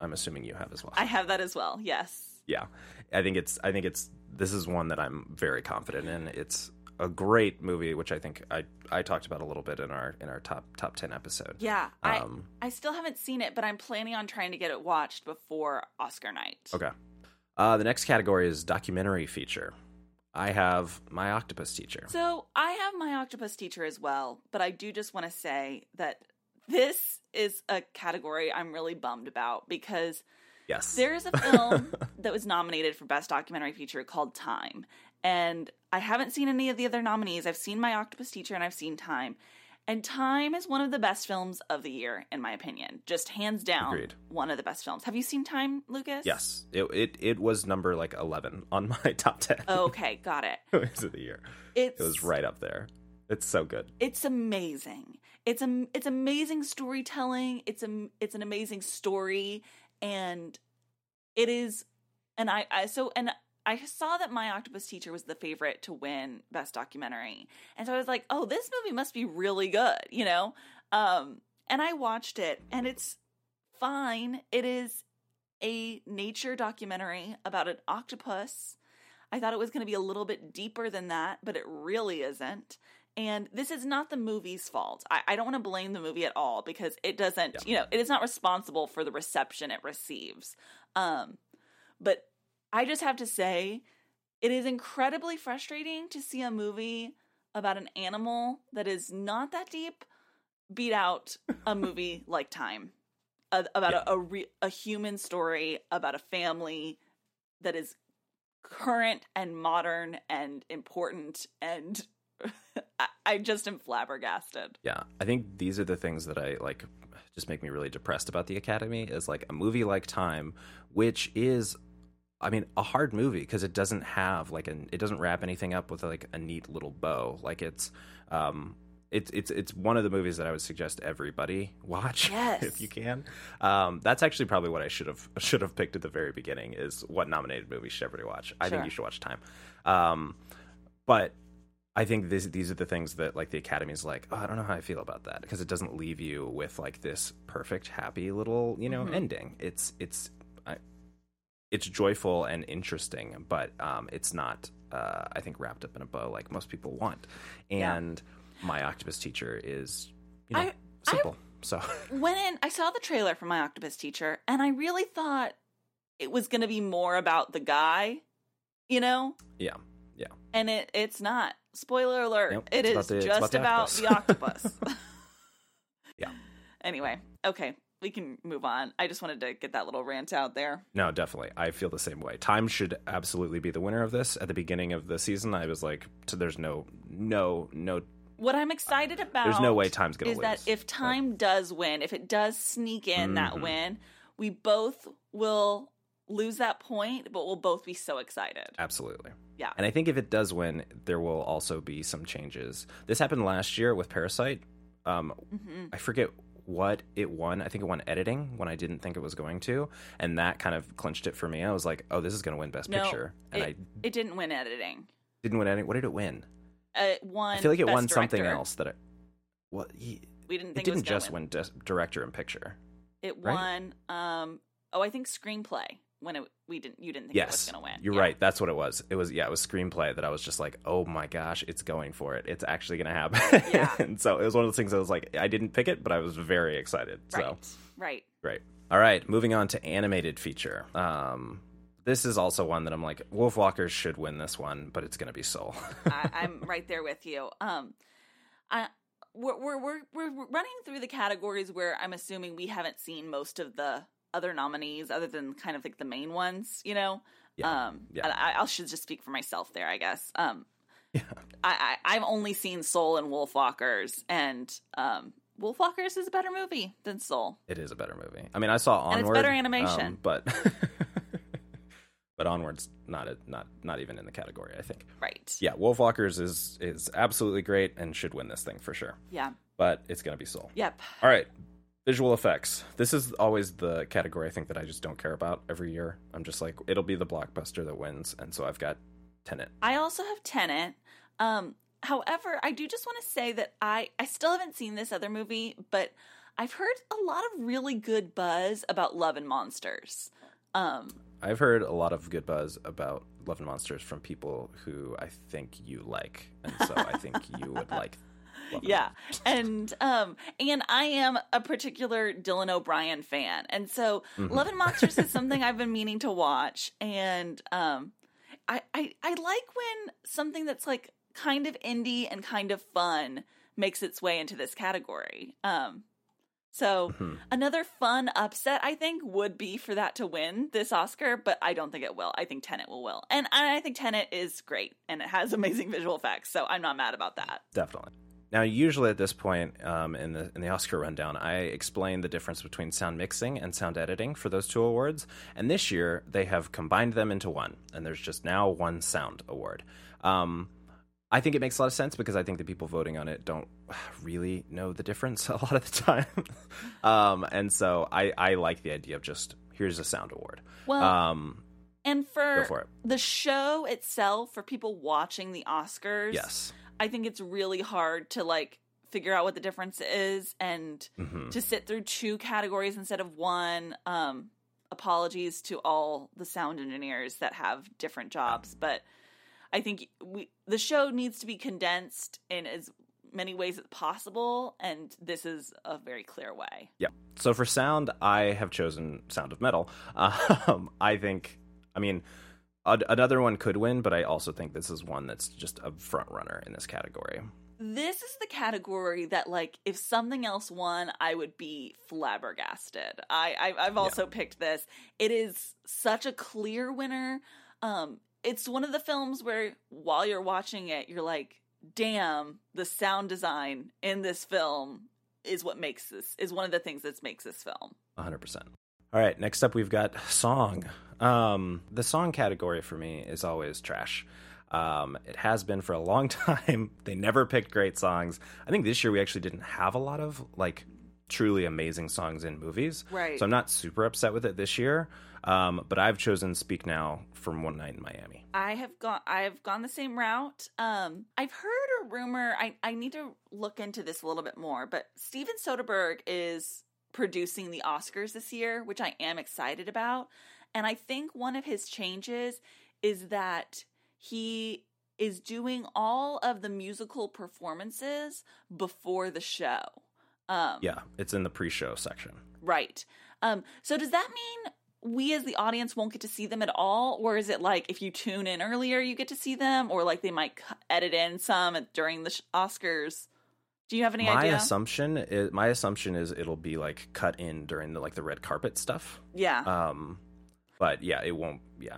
I'm assuming you have as well. I have that as well. Yes. yeah, I think it's I think it's this is one that I'm very confident in. It's a great movie, which I think I I talked about a little bit in our in our top top ten episode. Yeah, Um, I I still haven't seen it, but I'm planning on trying to get it watched before Oscar night. Okay. Uh, the next category is documentary feature. I have my octopus teacher. So I have my octopus teacher as well, but I do just want to say that this is a category I'm really bummed about because yes. there is a film that was nominated for best documentary feature called Time, and I haven't seen any of the other nominees. I've seen my octopus teacher and I've seen Time. And Time is one of the best films of the year, in my opinion. Just hands down, Agreed. one of the best films. Have you seen Time, Lucas? Yes, it, it it was number like eleven on my top ten. Okay, got it. of the year. It's It was right up there. It's so good. It's amazing. It's a it's amazing storytelling. It's a it's an amazing story, and it is. And I, I so and I saw that my octopus teacher was the favorite to win best documentary, and so I was like, oh, this movie must be really good, you know. Um, and I watched it, and it's fine. It is a nature documentary about an octopus. I thought it was going to be a little bit deeper than that, but it really isn't. And this is not the movie's fault. I, I don't want to blame the movie at all because it doesn't, you know, it is not responsible for the reception it receives. Um, but I just have to say, it is incredibly frustrating to see a movie about an animal that is not that deep beat out a movie like Time, a, about a a, re, a human story about a family that is current and modern and important and I, I just am flabbergasted. Yeah, I think these are the things that I like. Just make me really depressed about the Academy. Is like a movie like Time, which is, I mean, a hard movie because it doesn't have like an, it doesn't wrap anything up with like a neat little bow. Like it's, um, it's it's it's one of the movies that I would suggest everybody watch Yes. if you can. Um, that's actually probably what I should have should have picked at the very beginning. Is what nominated movie should everybody watch? I think you should watch Time. Um, but I think this, these are the things that like the Academy is like, oh, I don't know how I feel about that because it doesn't leave you with like this perfect, happy little you know ending. It's it's I, it's joyful and interesting, but um, it's not uh, I think wrapped up in a bow like most people want. Yeah. And my octopus teacher is you know I- simple. so went in i saw the trailer for my octopus teacher and i really thought it was going to be more about the guy you know yeah, yeah. and it it's not spoiler alert Nope, it's about the- just about about the the octopus Yeah. anyway okay we can move on i just wanted to get that little rant out there No, definitely. I feel the same way. Time should absolutely be the winner of this. At the beginning of the season, I was like, t- "There's no, no, no." what i'm excited about There's no way Time's gonna is that if time does win if it does sneak in that Mhm. win we both will lose that point but we'll both be so excited Absolutely. Yeah. And I think if it does win, there will also be some changes. This happened last year with Parasite. Um, hmm I forget what it won. I think it won editing when I didn't think it was going to, and that kind of clinched it for me. I was like, "Oh, this is going to win Best No, Picture," and it, I it didn't win editing. didn't win any. What did it win? Uh, It won. I feel like it won something Director. else that it. What? He, We didn't Think it didn't was just win. win director and picture. It right? won. Um. Oh, I think screenplay. When it we didn't you didn't think it was going to win. you're Yeah. right. That's what it was. It was yeah, it was screenplay that I was just like, oh my gosh, it's going for it. It's actually going to happen. Yeah. and so it was one of those things. I was like, I didn't pick it, but I was very excited. Right. So Right. great. All right, moving on to animated feature. Um, this is also one that I'm like, Wolfwalkers should win this one, but it's going to be Soul. I, I'm right there with you. Um, I we're, we're we're we're running through the categories where I'm assuming we haven't seen most of the other nominees, other than kind of like the main ones. You know. Yeah. Um. Yeah. I, I should just speak for myself there, I guess. Um. yeah. I, I I've only seen Soul and Wolfwalkers, and um, Wolfwalkers is a better movie than Soul. It is a better movie. I mean, I saw Onward, And it's better animation. um, but but Onward's not a, not not even in the category. I think. Right. Yeah, Wolfwalkers is is absolutely great and should win this thing for sure. Yeah. But it's gonna be Soul. Yep. All right, visual effects. This is always the category I think that I just don't care about every year. I'm just like it'll be the blockbuster that wins, and so I've got Tenet. I also have Tenet. Um, however, I do just want to say that I I still haven't seen this other movie, but I've heard a lot of really good buzz about Love and Monsters. Um, I've heard a lot of good buzz about Love and Monsters from people who I think you like, and so I think you would like. Yeah, and um, and I am a particular Dylan O'Brien fan, and so Mm-hmm. Love and Monsters is something I've been meaning to watch, and um, I, I I like when something that's like kind of indie and kind of fun makes its way into this category. Um, so Mhm. another fun upset I think would be for that to win this Oscar, but I don't think it will. I think Tenet will will, and I think Tenet is great and it has amazing visual effects, so I'm not mad about that. Definitely. Now, usually at this point um, in the in the Oscar rundown, I explain the difference between sound mixing and sound editing for those two awards. And this year, they have combined them into one, and there's just now one sound award. Um, I think it makes a lot of sense because I think the people voting on it don't really know the difference a lot of the time. um, and so I, I like the idea of just here's a sound award. Well, Um, And for, for the show itself, for people watching the Oscars, yes. I think it's really hard to like figure out what the difference is and hmm to sit through two categories instead of one. Um, apologies to all the sound engineers that have different jobs, but I think we the show needs to be condensed in as many ways as possible, and this is a very clear way. Yeah. So for sound, I have chosen Sound of Metal. Um, I think, I mean, another one could win, but I also think this is one that's just a front runner in this category. This is the category that, like, if something else won, I would be flabbergasted. I, I I've also picked this. It is such a clear winner. Um, it's one of the films where while you're watching it, you're like, "Damn, the sound design in this film is what makes this is one of the things that makes this film." 100%. All right, next up we've got song. Um, the song category for me is always trash. Um, it has been for a long time. they never picked great songs. I think this year we actually didn't have a lot of like truly amazing songs in movies. Right. So I'm not super upset with it this year. Um, but I've chosen Speak Now from One Night in Miami. I have gone I've gone the same route. Um I've heard a rumor, I, I need to look into this a little bit more, but Steven Soderbergh is producing the Oscars this year, which I am excited about. And I think one of his changes is that he is doing all of the musical performances before the show. Um, Yeah, it's in the pre-show section. Right. Um, so does that mean we as the audience won't get to see them at all? Or is it like if you tune in earlier, you get to see them? Or like they might edit in some during the sh- Oscars? Do you have any my idea? assumption is my assumption is it'll be like cut in during the like the red carpet stuff. yeah. Um, but yeah, it won't. Yeah,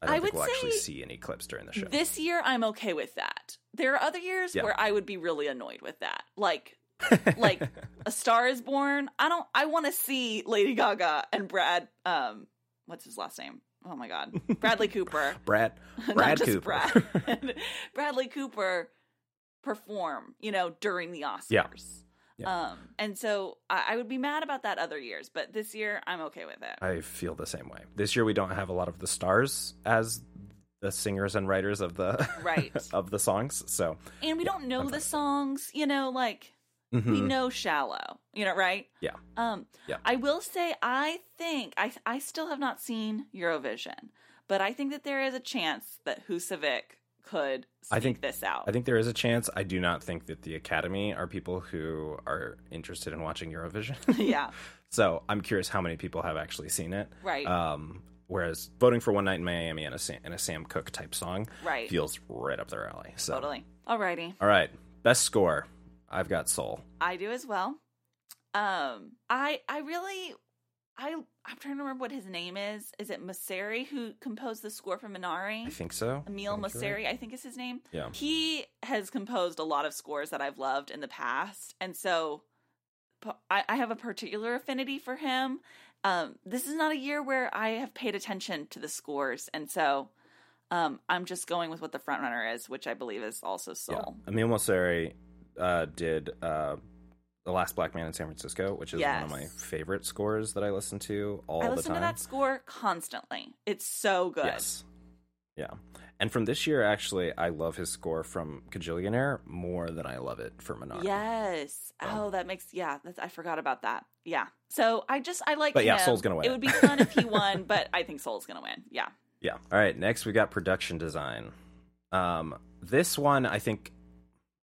I don't I think would we'll actually see any clips during the show. This year, I'm okay with that. There are other years Yeah. where I would be really annoyed with that. Like, like A Star Is Born. I don't. I want to see Lady Gaga and Brad. Um, what's his last name? Oh my God, Bradley Cooper. Brad, Brad Cooper. Brad. Bradley Cooper perform. You know, during the Oscars. Yeah. Yeah. Um, and so I, I would be mad about that other years, but this year I'm okay with it. I feel the same way. This year we don't have a lot of the stars as the singers and writers of the Right. of the songs. So and we Yeah, don't know I'm the fine. songs. You know, like we mhm. know shallow you know right Yeah. um Yeah. i will say i think i i still have not seen eurovision but i think that there is a chance that husavik could I think- this out I think there is a chance. I do not think that the Academy are people who are interested in watching Eurovision. yeah so I'm curious how many people have actually seen it. right Um, whereas voting for One Night in Miami and a Sam, and a Sam Cooke type song right feels right up their alley. So totally alrighty all right, best score. I've got Soul. i do as well um i i really i i'm trying to remember what his name is is it Mosseri who composed the score for minari I think so. Emil I right. Mosseri, I think is his name. Yeah. He has composed a lot of scores that I've loved in the past. And so I have a particular affinity for him. Um, this is not a year where I have paid attention to the scores. And so um, I'm just going with what the front runner is, which I believe is also Soul. Yeah. Emil Mosseri uh, did uh, The Last Black Man in San Francisco, which is one of my favorite scores that I listen to all I the listen time. to that score constantly. It's so good. Yes. Yeah. And from this year, actually, I love his score from Kajillionaire more than I love it for Minari. Yes. So- Oh, that makes yeah. That's, I forgot about that. Yeah. So I just I like. But yeah, him. Soul's gonna win It it. would be fun if he won, but I think Soul's gonna win. Yeah. Yeah. All right. Next, we got production design. Um, this one, I think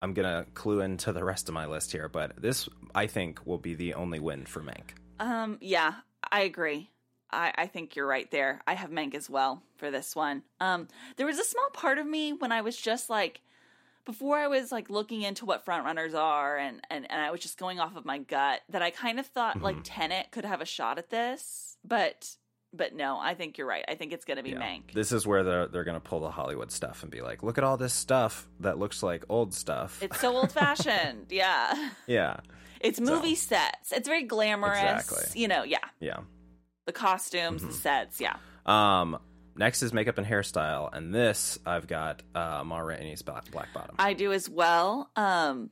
I'm gonna clue into the rest of my list here, but this I think will be the only win for Mank. Um. Yeah. I agree. I, I think you're right there. I have Mank as well for this one. Um. There was a small part of me when I was just like. Before I was like looking into what frontrunners are and, and, and I was just going off of my gut that I kind of thought like Mhm. Tenet could have a shot at this, but but no, I think you're right. I think it's gonna be Yeah. Mank. This is where they're they're gonna pull the Hollywood stuff and be like, look at all this stuff that looks like old stuff. It's so old fashioned. yeah. yeah. It's movie sets. It's very glamorous. Exactly. You know, yeah. Yeah. The costumes, Mhm. the sets, yeah. Um, next is makeup and hairstyle, and this I've got uh, Ma Rainey's Black, Black Bottom. I do as well. Um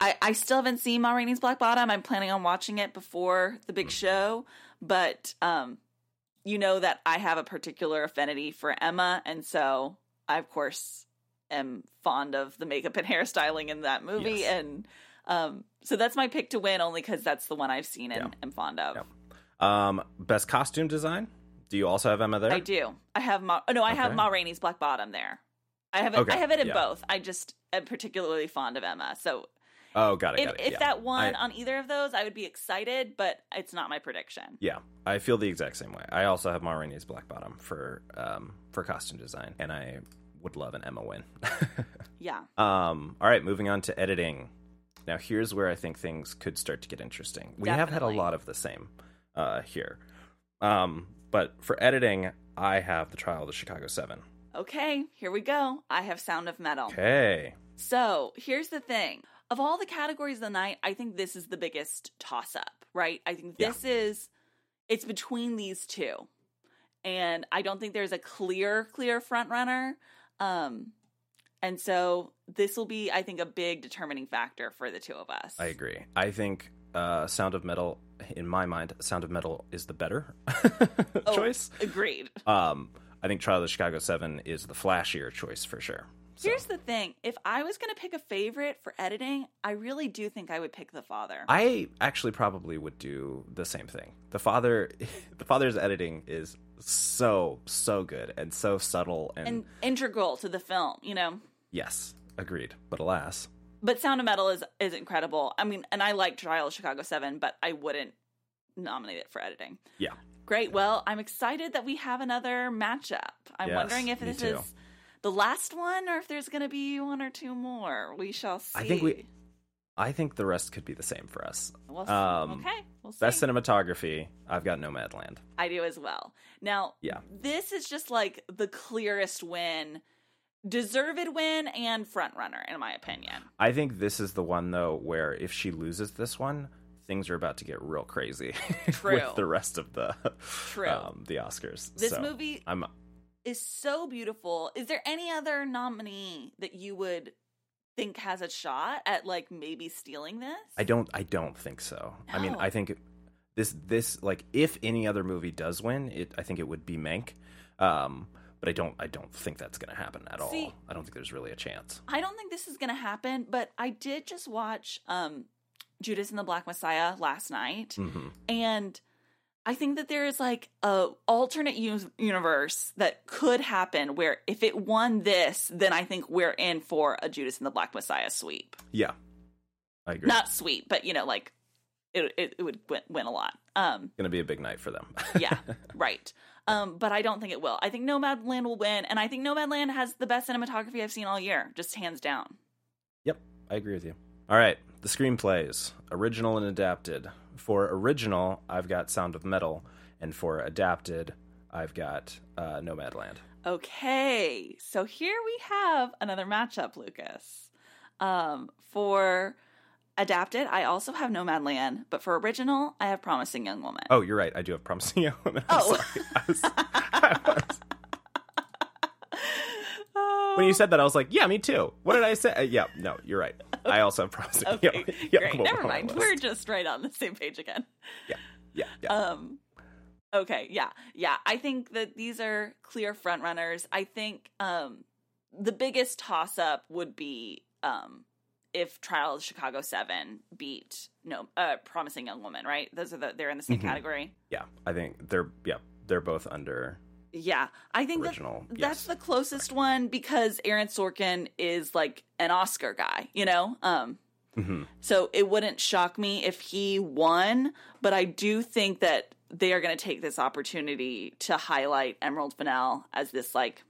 I, I still haven't seen Ma Rainey's Black Bottom. I'm planning on watching it before the big show, but um you know that I have a particular affinity for Emma, and so I of course am fond of the makeup and hairstyling in that movie, Yes. and um so that's my pick to win only because that's the one I've seen and Yeah. am fond of. Yeah. Um, best costume design. Do you also have Emma there? I do. I have Ma. Oh, no, I have Okay. Ma Rainey's Black Bottom there. I have it. Okay, I have it in yeah. both. I just am particularly fond of Emma. So Oh, got it. if, Got it. if yeah. that won I- on either of those, I would be excited. But it's not my prediction. Yeah, I feel the exact same way. I also have Ma Rainey's Black Bottom for um for costume design, and I would love an Emma win. Yeah. um, all right, moving on to editing. Now, here's where I think things could start to get interesting. We have had a lot of the same uh, here, um, but for editing, I have the Trial of the Chicago Seven. Okay. Here we go. I have Sound of Metal. Okay, So here's the thing. Of all the categories of the night, I think this is the biggest toss up, right? I think Yeah. this is it's between these two. And I don't think there's a clear, clear front runner. Um and so this will be, I think, a big determining factor for the two of us. I agree. I think uh, Sound of Metal, in my mind, Sound of Metal is the better Oh, choice. Agreed. Um, I think Trial of the Chicago Seven is the flashier choice for sure. So, Here's the thing. If I was going to pick a favorite for editing, I really do think I would pick The Father. I actually probably would do the same thing. The father, the father's editing is so so good and so subtle and, and integral to the film, you know. yes, agreed. But alas, But Sound of Metal is is incredible. I mean, and I like Trial of Chicago Seven, but I wouldn't nominate it for editing. yeah, Great. Well, I'm excited that we have another matchup. I'm Yes, wondering if this too. is the last one or if there's going to be one or two more. We shall see. I think we. I think the rest could be the same for us. We'll, Um, okay. We'll see. Best cinematography, I've got Nomadland. I do as well. Now, Yeah. this is just like the clearest win, deserved win, and front runner in my opinion. I think this is the one though where if she loses this one, things are about to get real crazy with the rest of the True. um, the Oscars. This So, movie I'm is so beautiful. Is there any other nominee that you would think has a shot at like maybe stealing this? I don't I don't think so. I mean, I think this this like if any other movie does win, it I think it would be Mank. Um but I don't I don't think that's going to happen at See- all. I don't think there's really a chance. I don't think this is going to happen, but I did just watch um Judas and the Black Messiah last night Mhm. and I think that there is like a alternate u- universe that could happen where if it won this, then I think we're in for a Judas and the Black Messiah sweep. Yeah. I agree. Not sweep, but you know, like it it, it would win, win a lot. Um, going to be a big night for them. yeah, right. Um, but I don't think it will. I think Nomadland will win, and I think Nomadland has the best cinematography I've seen all year, just hands down. Yep, I agree with you. All right, the screenplays, original and adapted. For original, I've got Sound of Metal, and for adapted, I've got uh, Nomadland. Okay, so here we have another matchup, Lucas. Um, for adapted, I also have Nomadland, but for original, I have Promising Young Woman. Oh, you're right. I do have Promising Young Woman. I'm Oh. sorry. I was- I was- when you said that, I was like, "Yeah, me too." What did I say? Uh, yeah, no, you're right. I also have Promising okay, Young, Young great. Never mind. We're just right on the same page again. Yeah, yeah, yeah. Um okay, yeah. Yeah, I think that these are clear front runners. I think um the biggest toss up would be um if Trial of Chicago 7 beat no uh Promising Young Woman, right? Those are the they're in the same Mhm. category. yeah, I think they're yeah they're both under Yeah, I think that original. that's yes. the closest one because Aaron Sorkin is like an Oscar guy, you know? Um Mhm. So it wouldn't shock me if he won, but I do think that they are going to take this opportunity to highlight Emerald Fennell as this like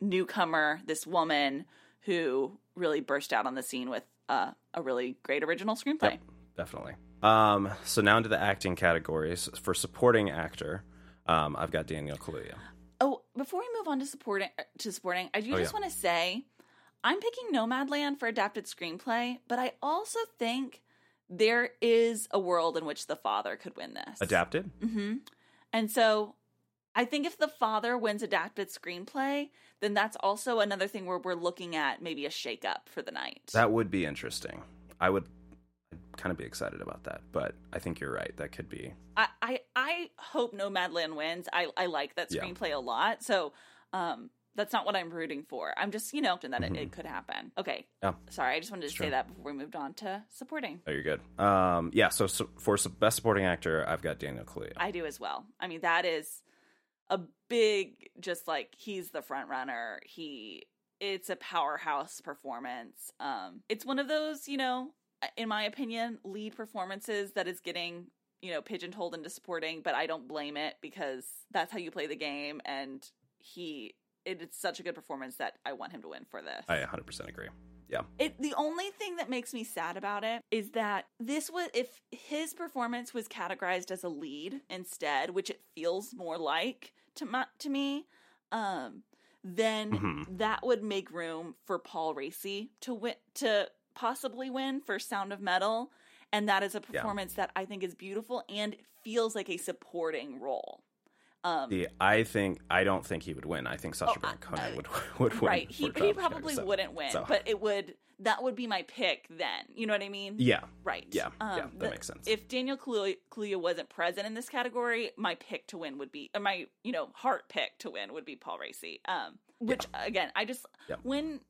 newcomer, this woman who really burst out on the scene with uh, a really great original screenplay. Yep, definitely. Um, so now into the acting categories for supporting actor. Um, I've got Daniel Kaluuya. Oh, before we move on to supporting to supporting, I do Oh, just yeah. want to say I'm picking Nomadland for adapted screenplay, but I also think there is a world in which the father could win this. Adapted. hmm And so I think if the father wins adapted screenplay, then that's also another thing where we're looking at maybe a shakeup for the night. That would be interesting. I'd kind of be excited about that, but I think you're right. That could be. I, I I hope Nomadland wins. I I like that Yeah. screenplay a lot. So um that's not what I'm rooting for. I'm just, you know, and that it, Mhm. it could happen. Okay. Yeah. Sorry, I just wanted to say that before we moved on to supporting. Oh, you're good. Um, yeah. So, so for best supporting actor, I've got Daniel Kaluuya. I do as well. I mean, that is a big, just like he's the front runner. He, it's a powerhouse performance. Um, it's one of those, you know, in my opinion, lead performances that is getting, you know, pigeonholed into supporting, but I don't blame it because that's how you play the game. And he, it, it's such a good performance that I want him to win for this. I 100% agree. Yeah. It the only thing that makes me sad about it is that this was if his performance was categorized as a lead instead, which it feels more like to my, to me, um, then Mhm. that would make room for Paul Raci to win to possibly win for Sound of Metal, and that is a Yeah. performance that I think is beautiful and feels like a supporting role. Um, The I think I don't think he would win. I think Sacha Oh, Baron Cohen would would win. right, he, he Trial of Chicago probably 7. wouldn't win, So, but it would that would be my pick then. You know what I mean? yeah, Right. Yeah, yeah, that the- makes sense. If Daniel Kaluuya, Kaluuya wasn't present in this category, my pick to win would be, or my you know heart pick to win would be Paul Raci. Um, which again, I just Yeah. when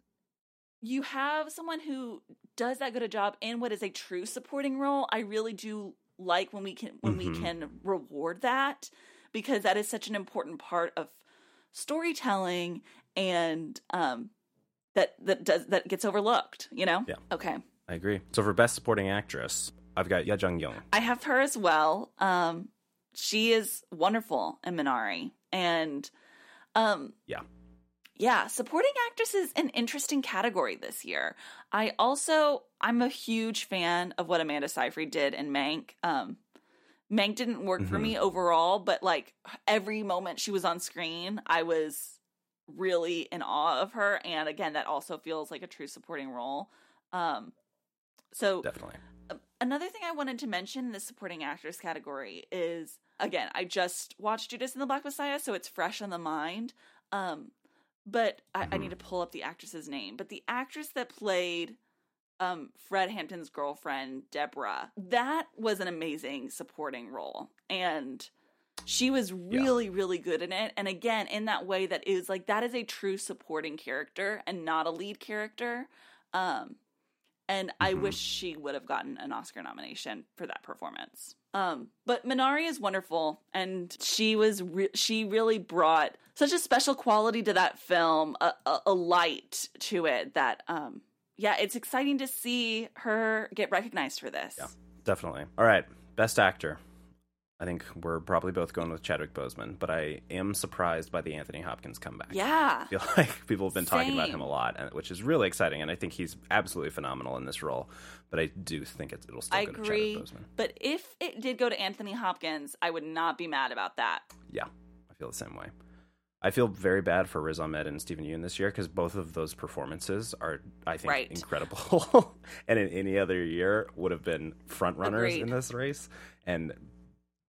you have someone who does that good a job in what is a true supporting role, I really do like when we can when we Mhm. can reward that because that is such an important part of storytelling and um that that does that gets overlooked, you know? Yeah. Okay. I agree. So for best supporting actress, I've got Yuh-Jung Youn. I have her as well. Um she is wonderful in Minari and um Yeah. Yeah, supporting actress is an interesting category this year. I also I'm a huge fan of what Amanda Seyfried did in Mank. Um Mank didn't work for Mhm. me overall, but like every moment she was on screen, I was really in awe of her and again that also feels like a true supporting role. Um so Definitely. another thing I wanted to mention in the supporting actress category is again, I just watched Judas and the Black Messiah, so it's fresh on the mind. Um, but I, I Mhm. need to pull up the actress's name. But the actress that played um, Fred Hampton's girlfriend, Deborah, that was an amazing supporting role. And she was really, really good in it. And again, in that way that is like that is a true supporting character and not a lead character. Um, and I Mhm. wish she would have gotten an Oscar nomination for that performance. Um, but Minari is wonderful, and she was re- she really brought such a special quality to that film, a, a, a light to it that um, yeah, it's exciting to see her get recognized for this. Yeah. Definitely. All right. Best actor. I think we're probably both going with Chadwick Boseman, but I am surprised by the Anthony Hopkins comeback. Yeah. I feel like people have been talking about him a lot, and- which is really exciting, and I think he's absolutely phenomenal in this role. But I do think it, it'll still I go to agree. Chadwick Boseman. But if it did go to Anthony Hopkins, I would not be mad about that. Yeah, I feel the same way. I feel very bad for Riz Ahmed and Steven Yeun this year because both of those performances are, I think, Right. incredible, and in any other year would have been front runners in this race, and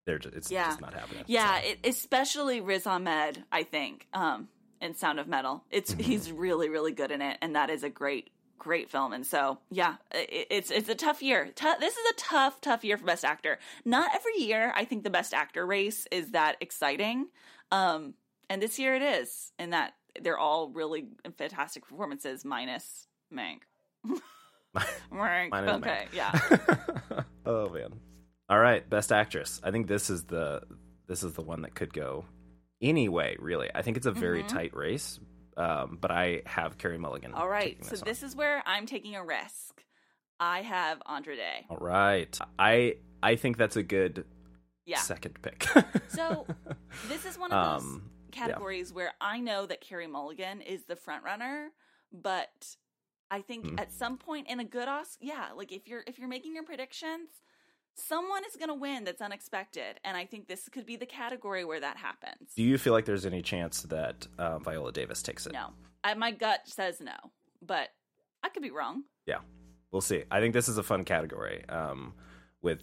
they're just, it's Yeah. just not happening. Yeah, So, it, especially Riz Ahmed, I think, um, in Sound of Metal. It's Mm-hmm. he's really, really good in it, and that is a great, great film. And so, yeah, it, it's it's a tough year. This is a tough, tough year for Best Actor. Not every year, I think the Best Actor race is that exciting, um, and this year it is. In that they're all really fantastic performances, minus Mank. Mank. Minus okay, Mank. yeah. oh man. All right, best actress. I think this is the this is the one that could go anyway. Really, I think it's a very Mhm. tight race. Um, but I have Carey Mulligan. All right, taking so this, this is where I'm taking a risk. I have Andra Day. All right, I I think that's a good Yeah. second pick. So this is one of those Um, categories where I know that Carey Mulligan is the front runner, but I think Mhm. at some point in a good Oscar, yeah, like if you're if you're making your predictions, someone is going to win that's unexpected, and I think this could be the category where that happens. Do you feel like there's any chance that uh, Viola Davis takes it? no, I, my gut says no, but I could be wrong. Yeah, we'll see. I think this is a fun category. Um, with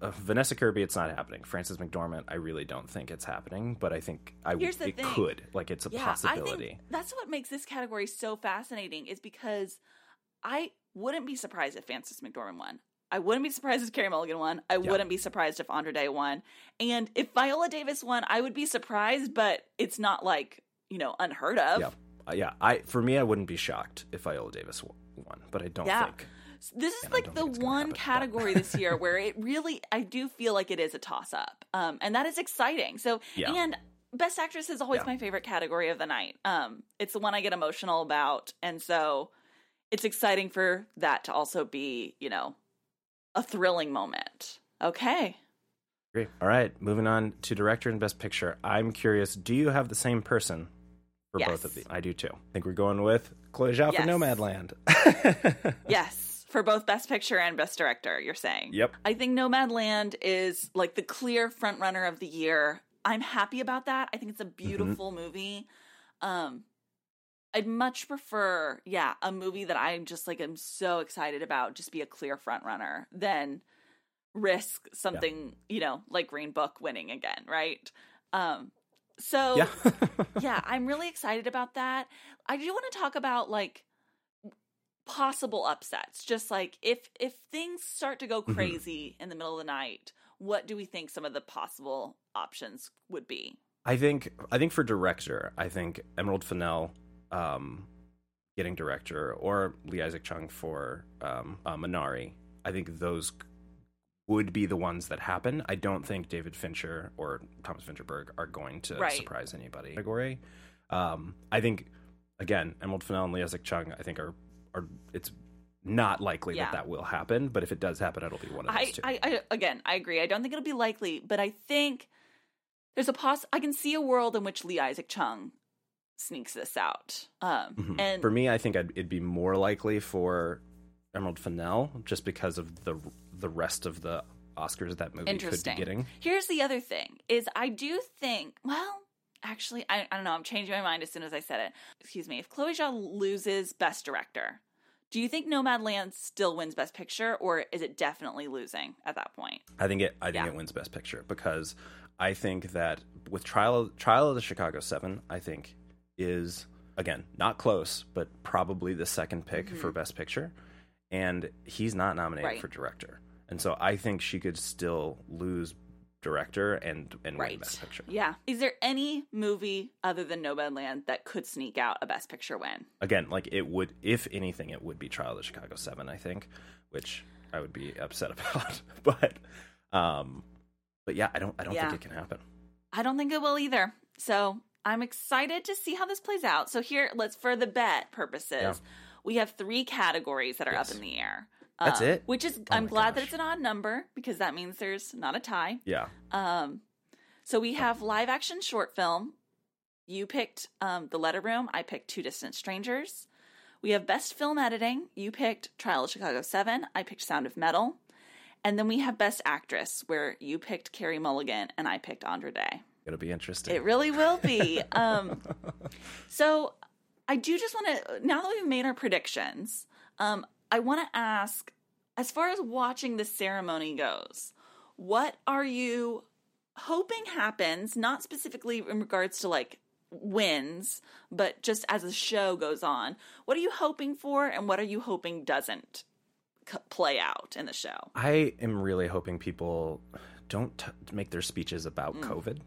uh, Vanessa Kirby, it's not happening. Frances McDormand, I really don't think it's happening, but I think I Here's the it thing. could. Like it's a yeah, I possibility. think that's what makes this category so fascinating is because I wouldn't be surprised if Frances McDormand won. I wouldn't be surprised if Carey Mulligan won. I Yeah. wouldn't be surprised if Andra Day won. And if Viola Davis won, I would be surprised, but it's not like, you know, unheard of. Yeah, uh, yeah. I for me, I wouldn't be shocked if Viola Davis won, but I don't Yeah. think. This is like the think it's gonna one happen, category this year where it really, I do feel like it is a toss up. Um, and that is exciting. So, Yeah. and Best Actress is always Yeah. my favorite category of the night. Um, it's the one I get emotional about. And so it's exciting for that to also be, you know, a thrilling moment. Okay. Great. All right, moving on to director and best picture. I'm curious. Do you have the same person for Yes. both of these? I do too. I think we're going with Chloe Zhao for Yes. Nomadland. Yes. For both Best Picture and Best Director, you're saying. Yep. I think Nomadland is like the clear front runner of the year. I'm happy about that. I think it's a beautiful movie. Um I'd much prefer, yeah, a movie that I'm just like I'm so excited about just be a clear front runner than risk something, you know, like Green Book winning again, right? Um so Yeah. yeah, I'm really excited about that. I do want to talk about like possible upsets. Just like if if things start to go Mhm. crazy in the middle of the night, what do we think some of the possible options would be? I think I think for director, I think Emerald Fennell um, getting director or Lee Isaac Chung for um, uh, Minari. I think those would be the ones that happen. I don't think David Fincher or Thomas Vinterberg are going to Right. surprise anybody. Category. Um, I think again, Emerald Fennell and Lee Isaac Chung. I think are are it's not likely Yeah. that that will happen. But if it does happen, it'll be one of those I, two. I, I again, I agree. I don't think it'll be likely, but I think there's a poss. I can see a world in which Lee Isaac Chung sneaks this out. Um, Mhm. and for me, I think I'd, it'd be more likely for Emerald Fennell just because of the the rest of the Oscars that movie could be getting. Here's the other thing: is I do think. Well, actually, I, I don't know. I'm changing my mind as soon as I said it. Excuse me. If Chloe Zhao loses Best Director, do you think Nomadland still wins Best Picture, or is it definitely losing at that point? I think it. I think Yeah. it wins Best Picture because I think that with Trial Trial of the Chicago Seven, I think is again not close, but probably the second pick for Best Picture, and he's not nominated Mm-hmm. Right. for director, and so I think she could still lose director and and win Right. Best Picture. Yeah. Is there any movie other than Nomadland that could sneak out a Best Picture win? Again, like it would, if anything, it would be Trial of the Chicago Seven. I think, which I would be upset about, but um, but yeah, I don't I don't Yeah. think it can happen. I don't think it will either. So I'm excited to see how this plays out. So here, let's for the bet purposes, Yeah. we have three categories that are Yes. up in the air. That's Um, it? Which is, Oh I'm glad that it's an odd number because that means there's not a tie. Yeah. Um, so we have live action short film. You picked um, The Letter Room. I picked Two Distant Strangers. We have best film editing. You picked Trial of Chicago 7. I picked Sound of Metal. And then we have best actress, where you picked Carey Mulligan and I picked Andra Day. It'll be interesting. It really will be. um, so I do just want to, now that we've made our predictions, um, I want to ask, as far as watching the ceremony goes, what are you hoping happens? Not specifically in regards to like wins, but just as the show goes on. What are you hoping for, and what are you hoping doesn't c- play out in the show? I am really hoping people don't t- make their speeches about mm. COVID.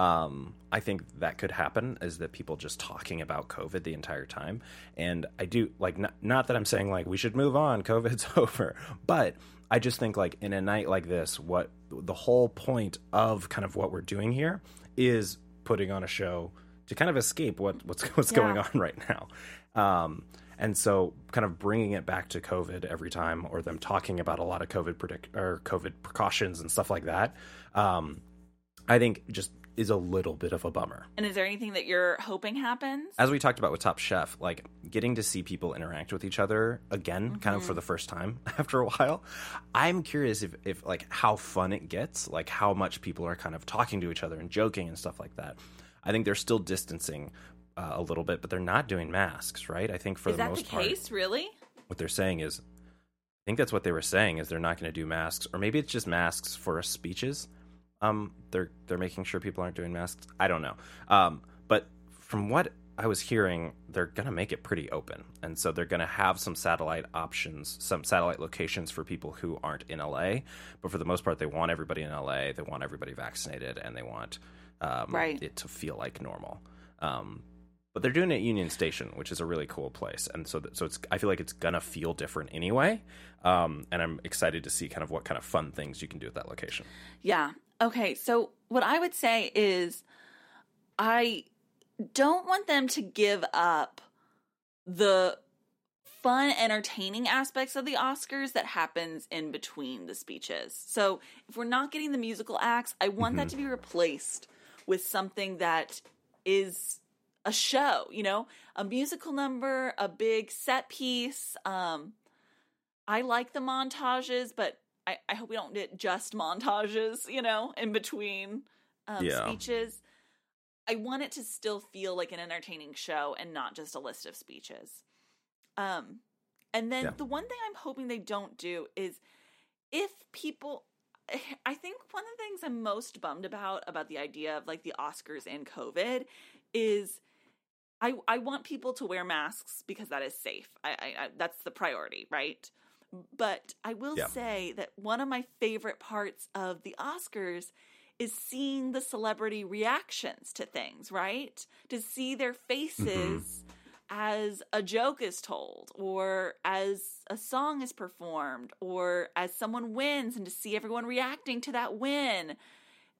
Um, I think that could happen is that people just talking about COVID the entire time. And I do like not, not that I'm saying like we should move on, COVID's over, but I just think like in a night like this, what the whole point of kind of what we're doing here is putting on a show to kind of escape what what's what's going on right now. Um, and so kind of bringing it back to COVID every time or them talking about a lot of COVID predict or COVID precautions and stuff like that. Um, I think just is a little bit of a bummer. And is there anything that you're hoping happens? As we talked about with Top Chef, like getting to see people interact with each other again, kind Mm-hmm. of for the first time after a while. I'm curious if, if like how fun it gets, like how much people are kind of talking to each other and joking and stuff like that. I think they're still distancing uh, a little bit, but they're not doing masks, right? I think for is the that most the part, case, really? what they're saying is I think that's what they were saying is they're not going to do masks or maybe it's just masks for speeches. Um they're they're making sure people aren't doing masks. I don't know. Um but from what I was hearing they're going to make it pretty open. And so they're going to have some satellite options, some satellite locations for people who aren't in LA, but for the most part they want everybody in LA, they want everybody vaccinated and they want um Right. it to feel like normal. Um but they're doing it at Union Station, which is a really cool place, and so th- so it's I feel like it's gonna feel different anyway, um, and I'm excited to see kind of what kind of fun things you can do at that location. Yeah. Okay. So what I would say is I don't want them to give up the fun entertaining aspects of the Oscars that happens in between the speeches. So if we're not getting the musical acts, I want that to be replaced with something that is a show, you know, a musical number, a big set piece. Um I like the montages, but I, I hope we don't get just montages, you know, in between um, Yeah. speeches. I want it to still feel like an entertaining show and not just a list of speeches. Um, and then Yeah. the one thing I'm hoping they don't do is if people, I think one of the things I'm most bummed about about the idea of like the Oscars and COVID is I I want people to wear masks because that is safe. I, I, I that's the priority, right? But I will Yeah. say that one of my favorite parts of the Oscars is seeing the celebrity reactions to things, right? To see their mm-hmm. faces as a joke is told or as a song is performed or as someone wins and to see everyone reacting to that win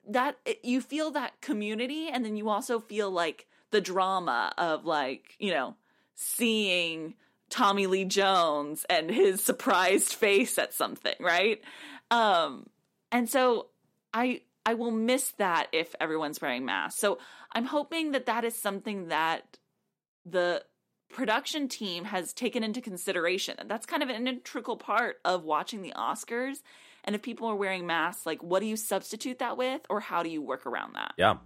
that you feel that community and then you also feel like the drama of like you know seeing tommy lee jones and his surprised face at something right? Um and so i i will miss that if everyone's wearing masks. So i'm hoping that that is something that the production team has taken into consideration. And that's kind of an integral part of watching the oscars. And if people are wearing masks like what do you substitute that with or how do you work around that? Yeah.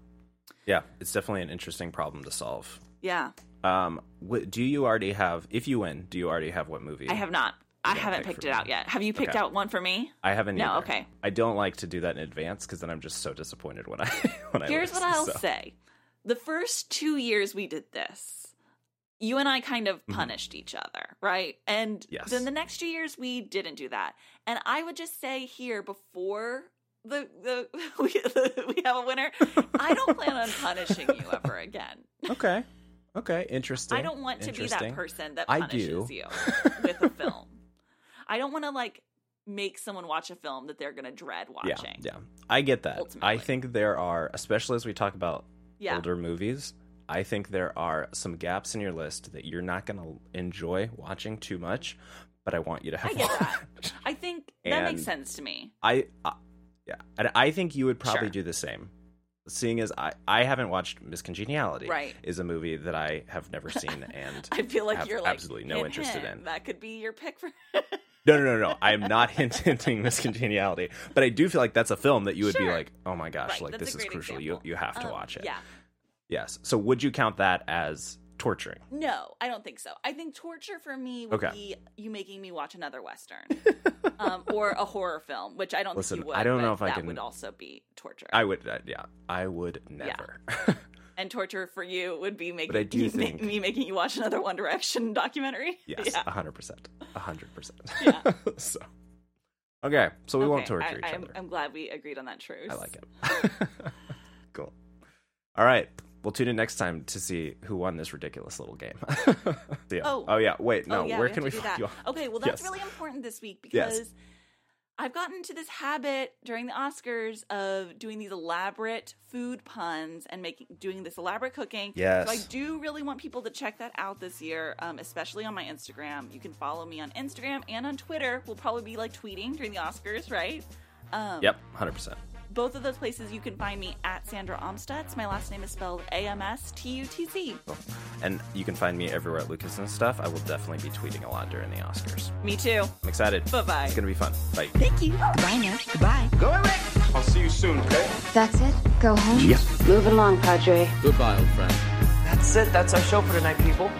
Yeah, it's definitely an interesting problem to solve. yeah Um, wh- do you already have? If you win, do you already have what movie? i have not i haven't pick picked it me. out yet have you picked Okay. out one for me I haven't. No, either. okay. I don't like to do that in advance because then I'm just so disappointed when I when I. here's what i'll so. say the first two years we did this you and I kind of punished each other, right? And Mm-hmm. Yes. then the next two years we didn't do that. And I would just say here before the the we, we have a winner, I don't plan on punishing you ever again. Okay. Okay. Interesting. I don't want to be that person that I punishes do. you with a film. I don't want to like make someone watch a film that they're going to dread watching. Yeah, yeah. I get that. I think there are, especially as we talk about Yeah. older movies, I think there are some gaps in your list that you're not going to enjoy watching too much, but I want you to have I get that. I think that makes sense to me. I, I yeah, and I think you would probably Sure. do the same. Seeing as I, I haven't watched Miss Congeniality, Right. is a movie that I have never seen, and I feel like have you're like absolutely no hint, interest hint. in. That could be your pick for. No, no, no, no. I am not hint- hinting Miss Congeniality, but I do feel like that's a film that you would be like, oh my gosh, Right, like that's this is crucial. example. You you have to Um, watch it. Yeah. Yes. So would you count that as torturing? No, I don't think so. I think torture for me would Okay. be you making me watch another western, um, or a horror film, which I don't Listen, think you would. I don't know if I that can- would also be torture. I would. Uh, yeah, I would never. and torture for you would be making But I do me, think- me making you watch another One Direction documentary. yes, Yeah. a hundred percent, a hundred percent. Yeah. So okay, so we won't torture I, each I'm, other. I'm glad we agreed on that truce. I like it. cool. All right. We'll tune in next time to see who won this ridiculous little game. yeah. Oh. yeah. Wait. No. oh, yeah, where we can we find you? on- Okay, well that's Yes. really important this week Yes. because I've gotten into this habit during the Oscars of doing these elaborate food puns and making doing this elaborate cooking. Yes. So I do really want people to check that out this year, um, especially on my Instagram. You can follow me on Instagram and on Twitter. We'll probably be like tweeting during the Oscars, right? Um, Yep. Hundred percent. Both of those places you can find me at Sandra Amstutz. My last name is spelled A M S T U T Z. And you can find me everywhere at Lucas and stuff. I will definitely be tweeting a lot during the Oscars. Me too. I'm excited. Bye-bye. It's gonna be fun. Bye. Thank you. Goodbye now. Goodbye. Go away. I'll see you soon, okay? That's it? Go home? Yep. Move along, Padre. Goodbye, old friend. That's it. That's our show for tonight, people.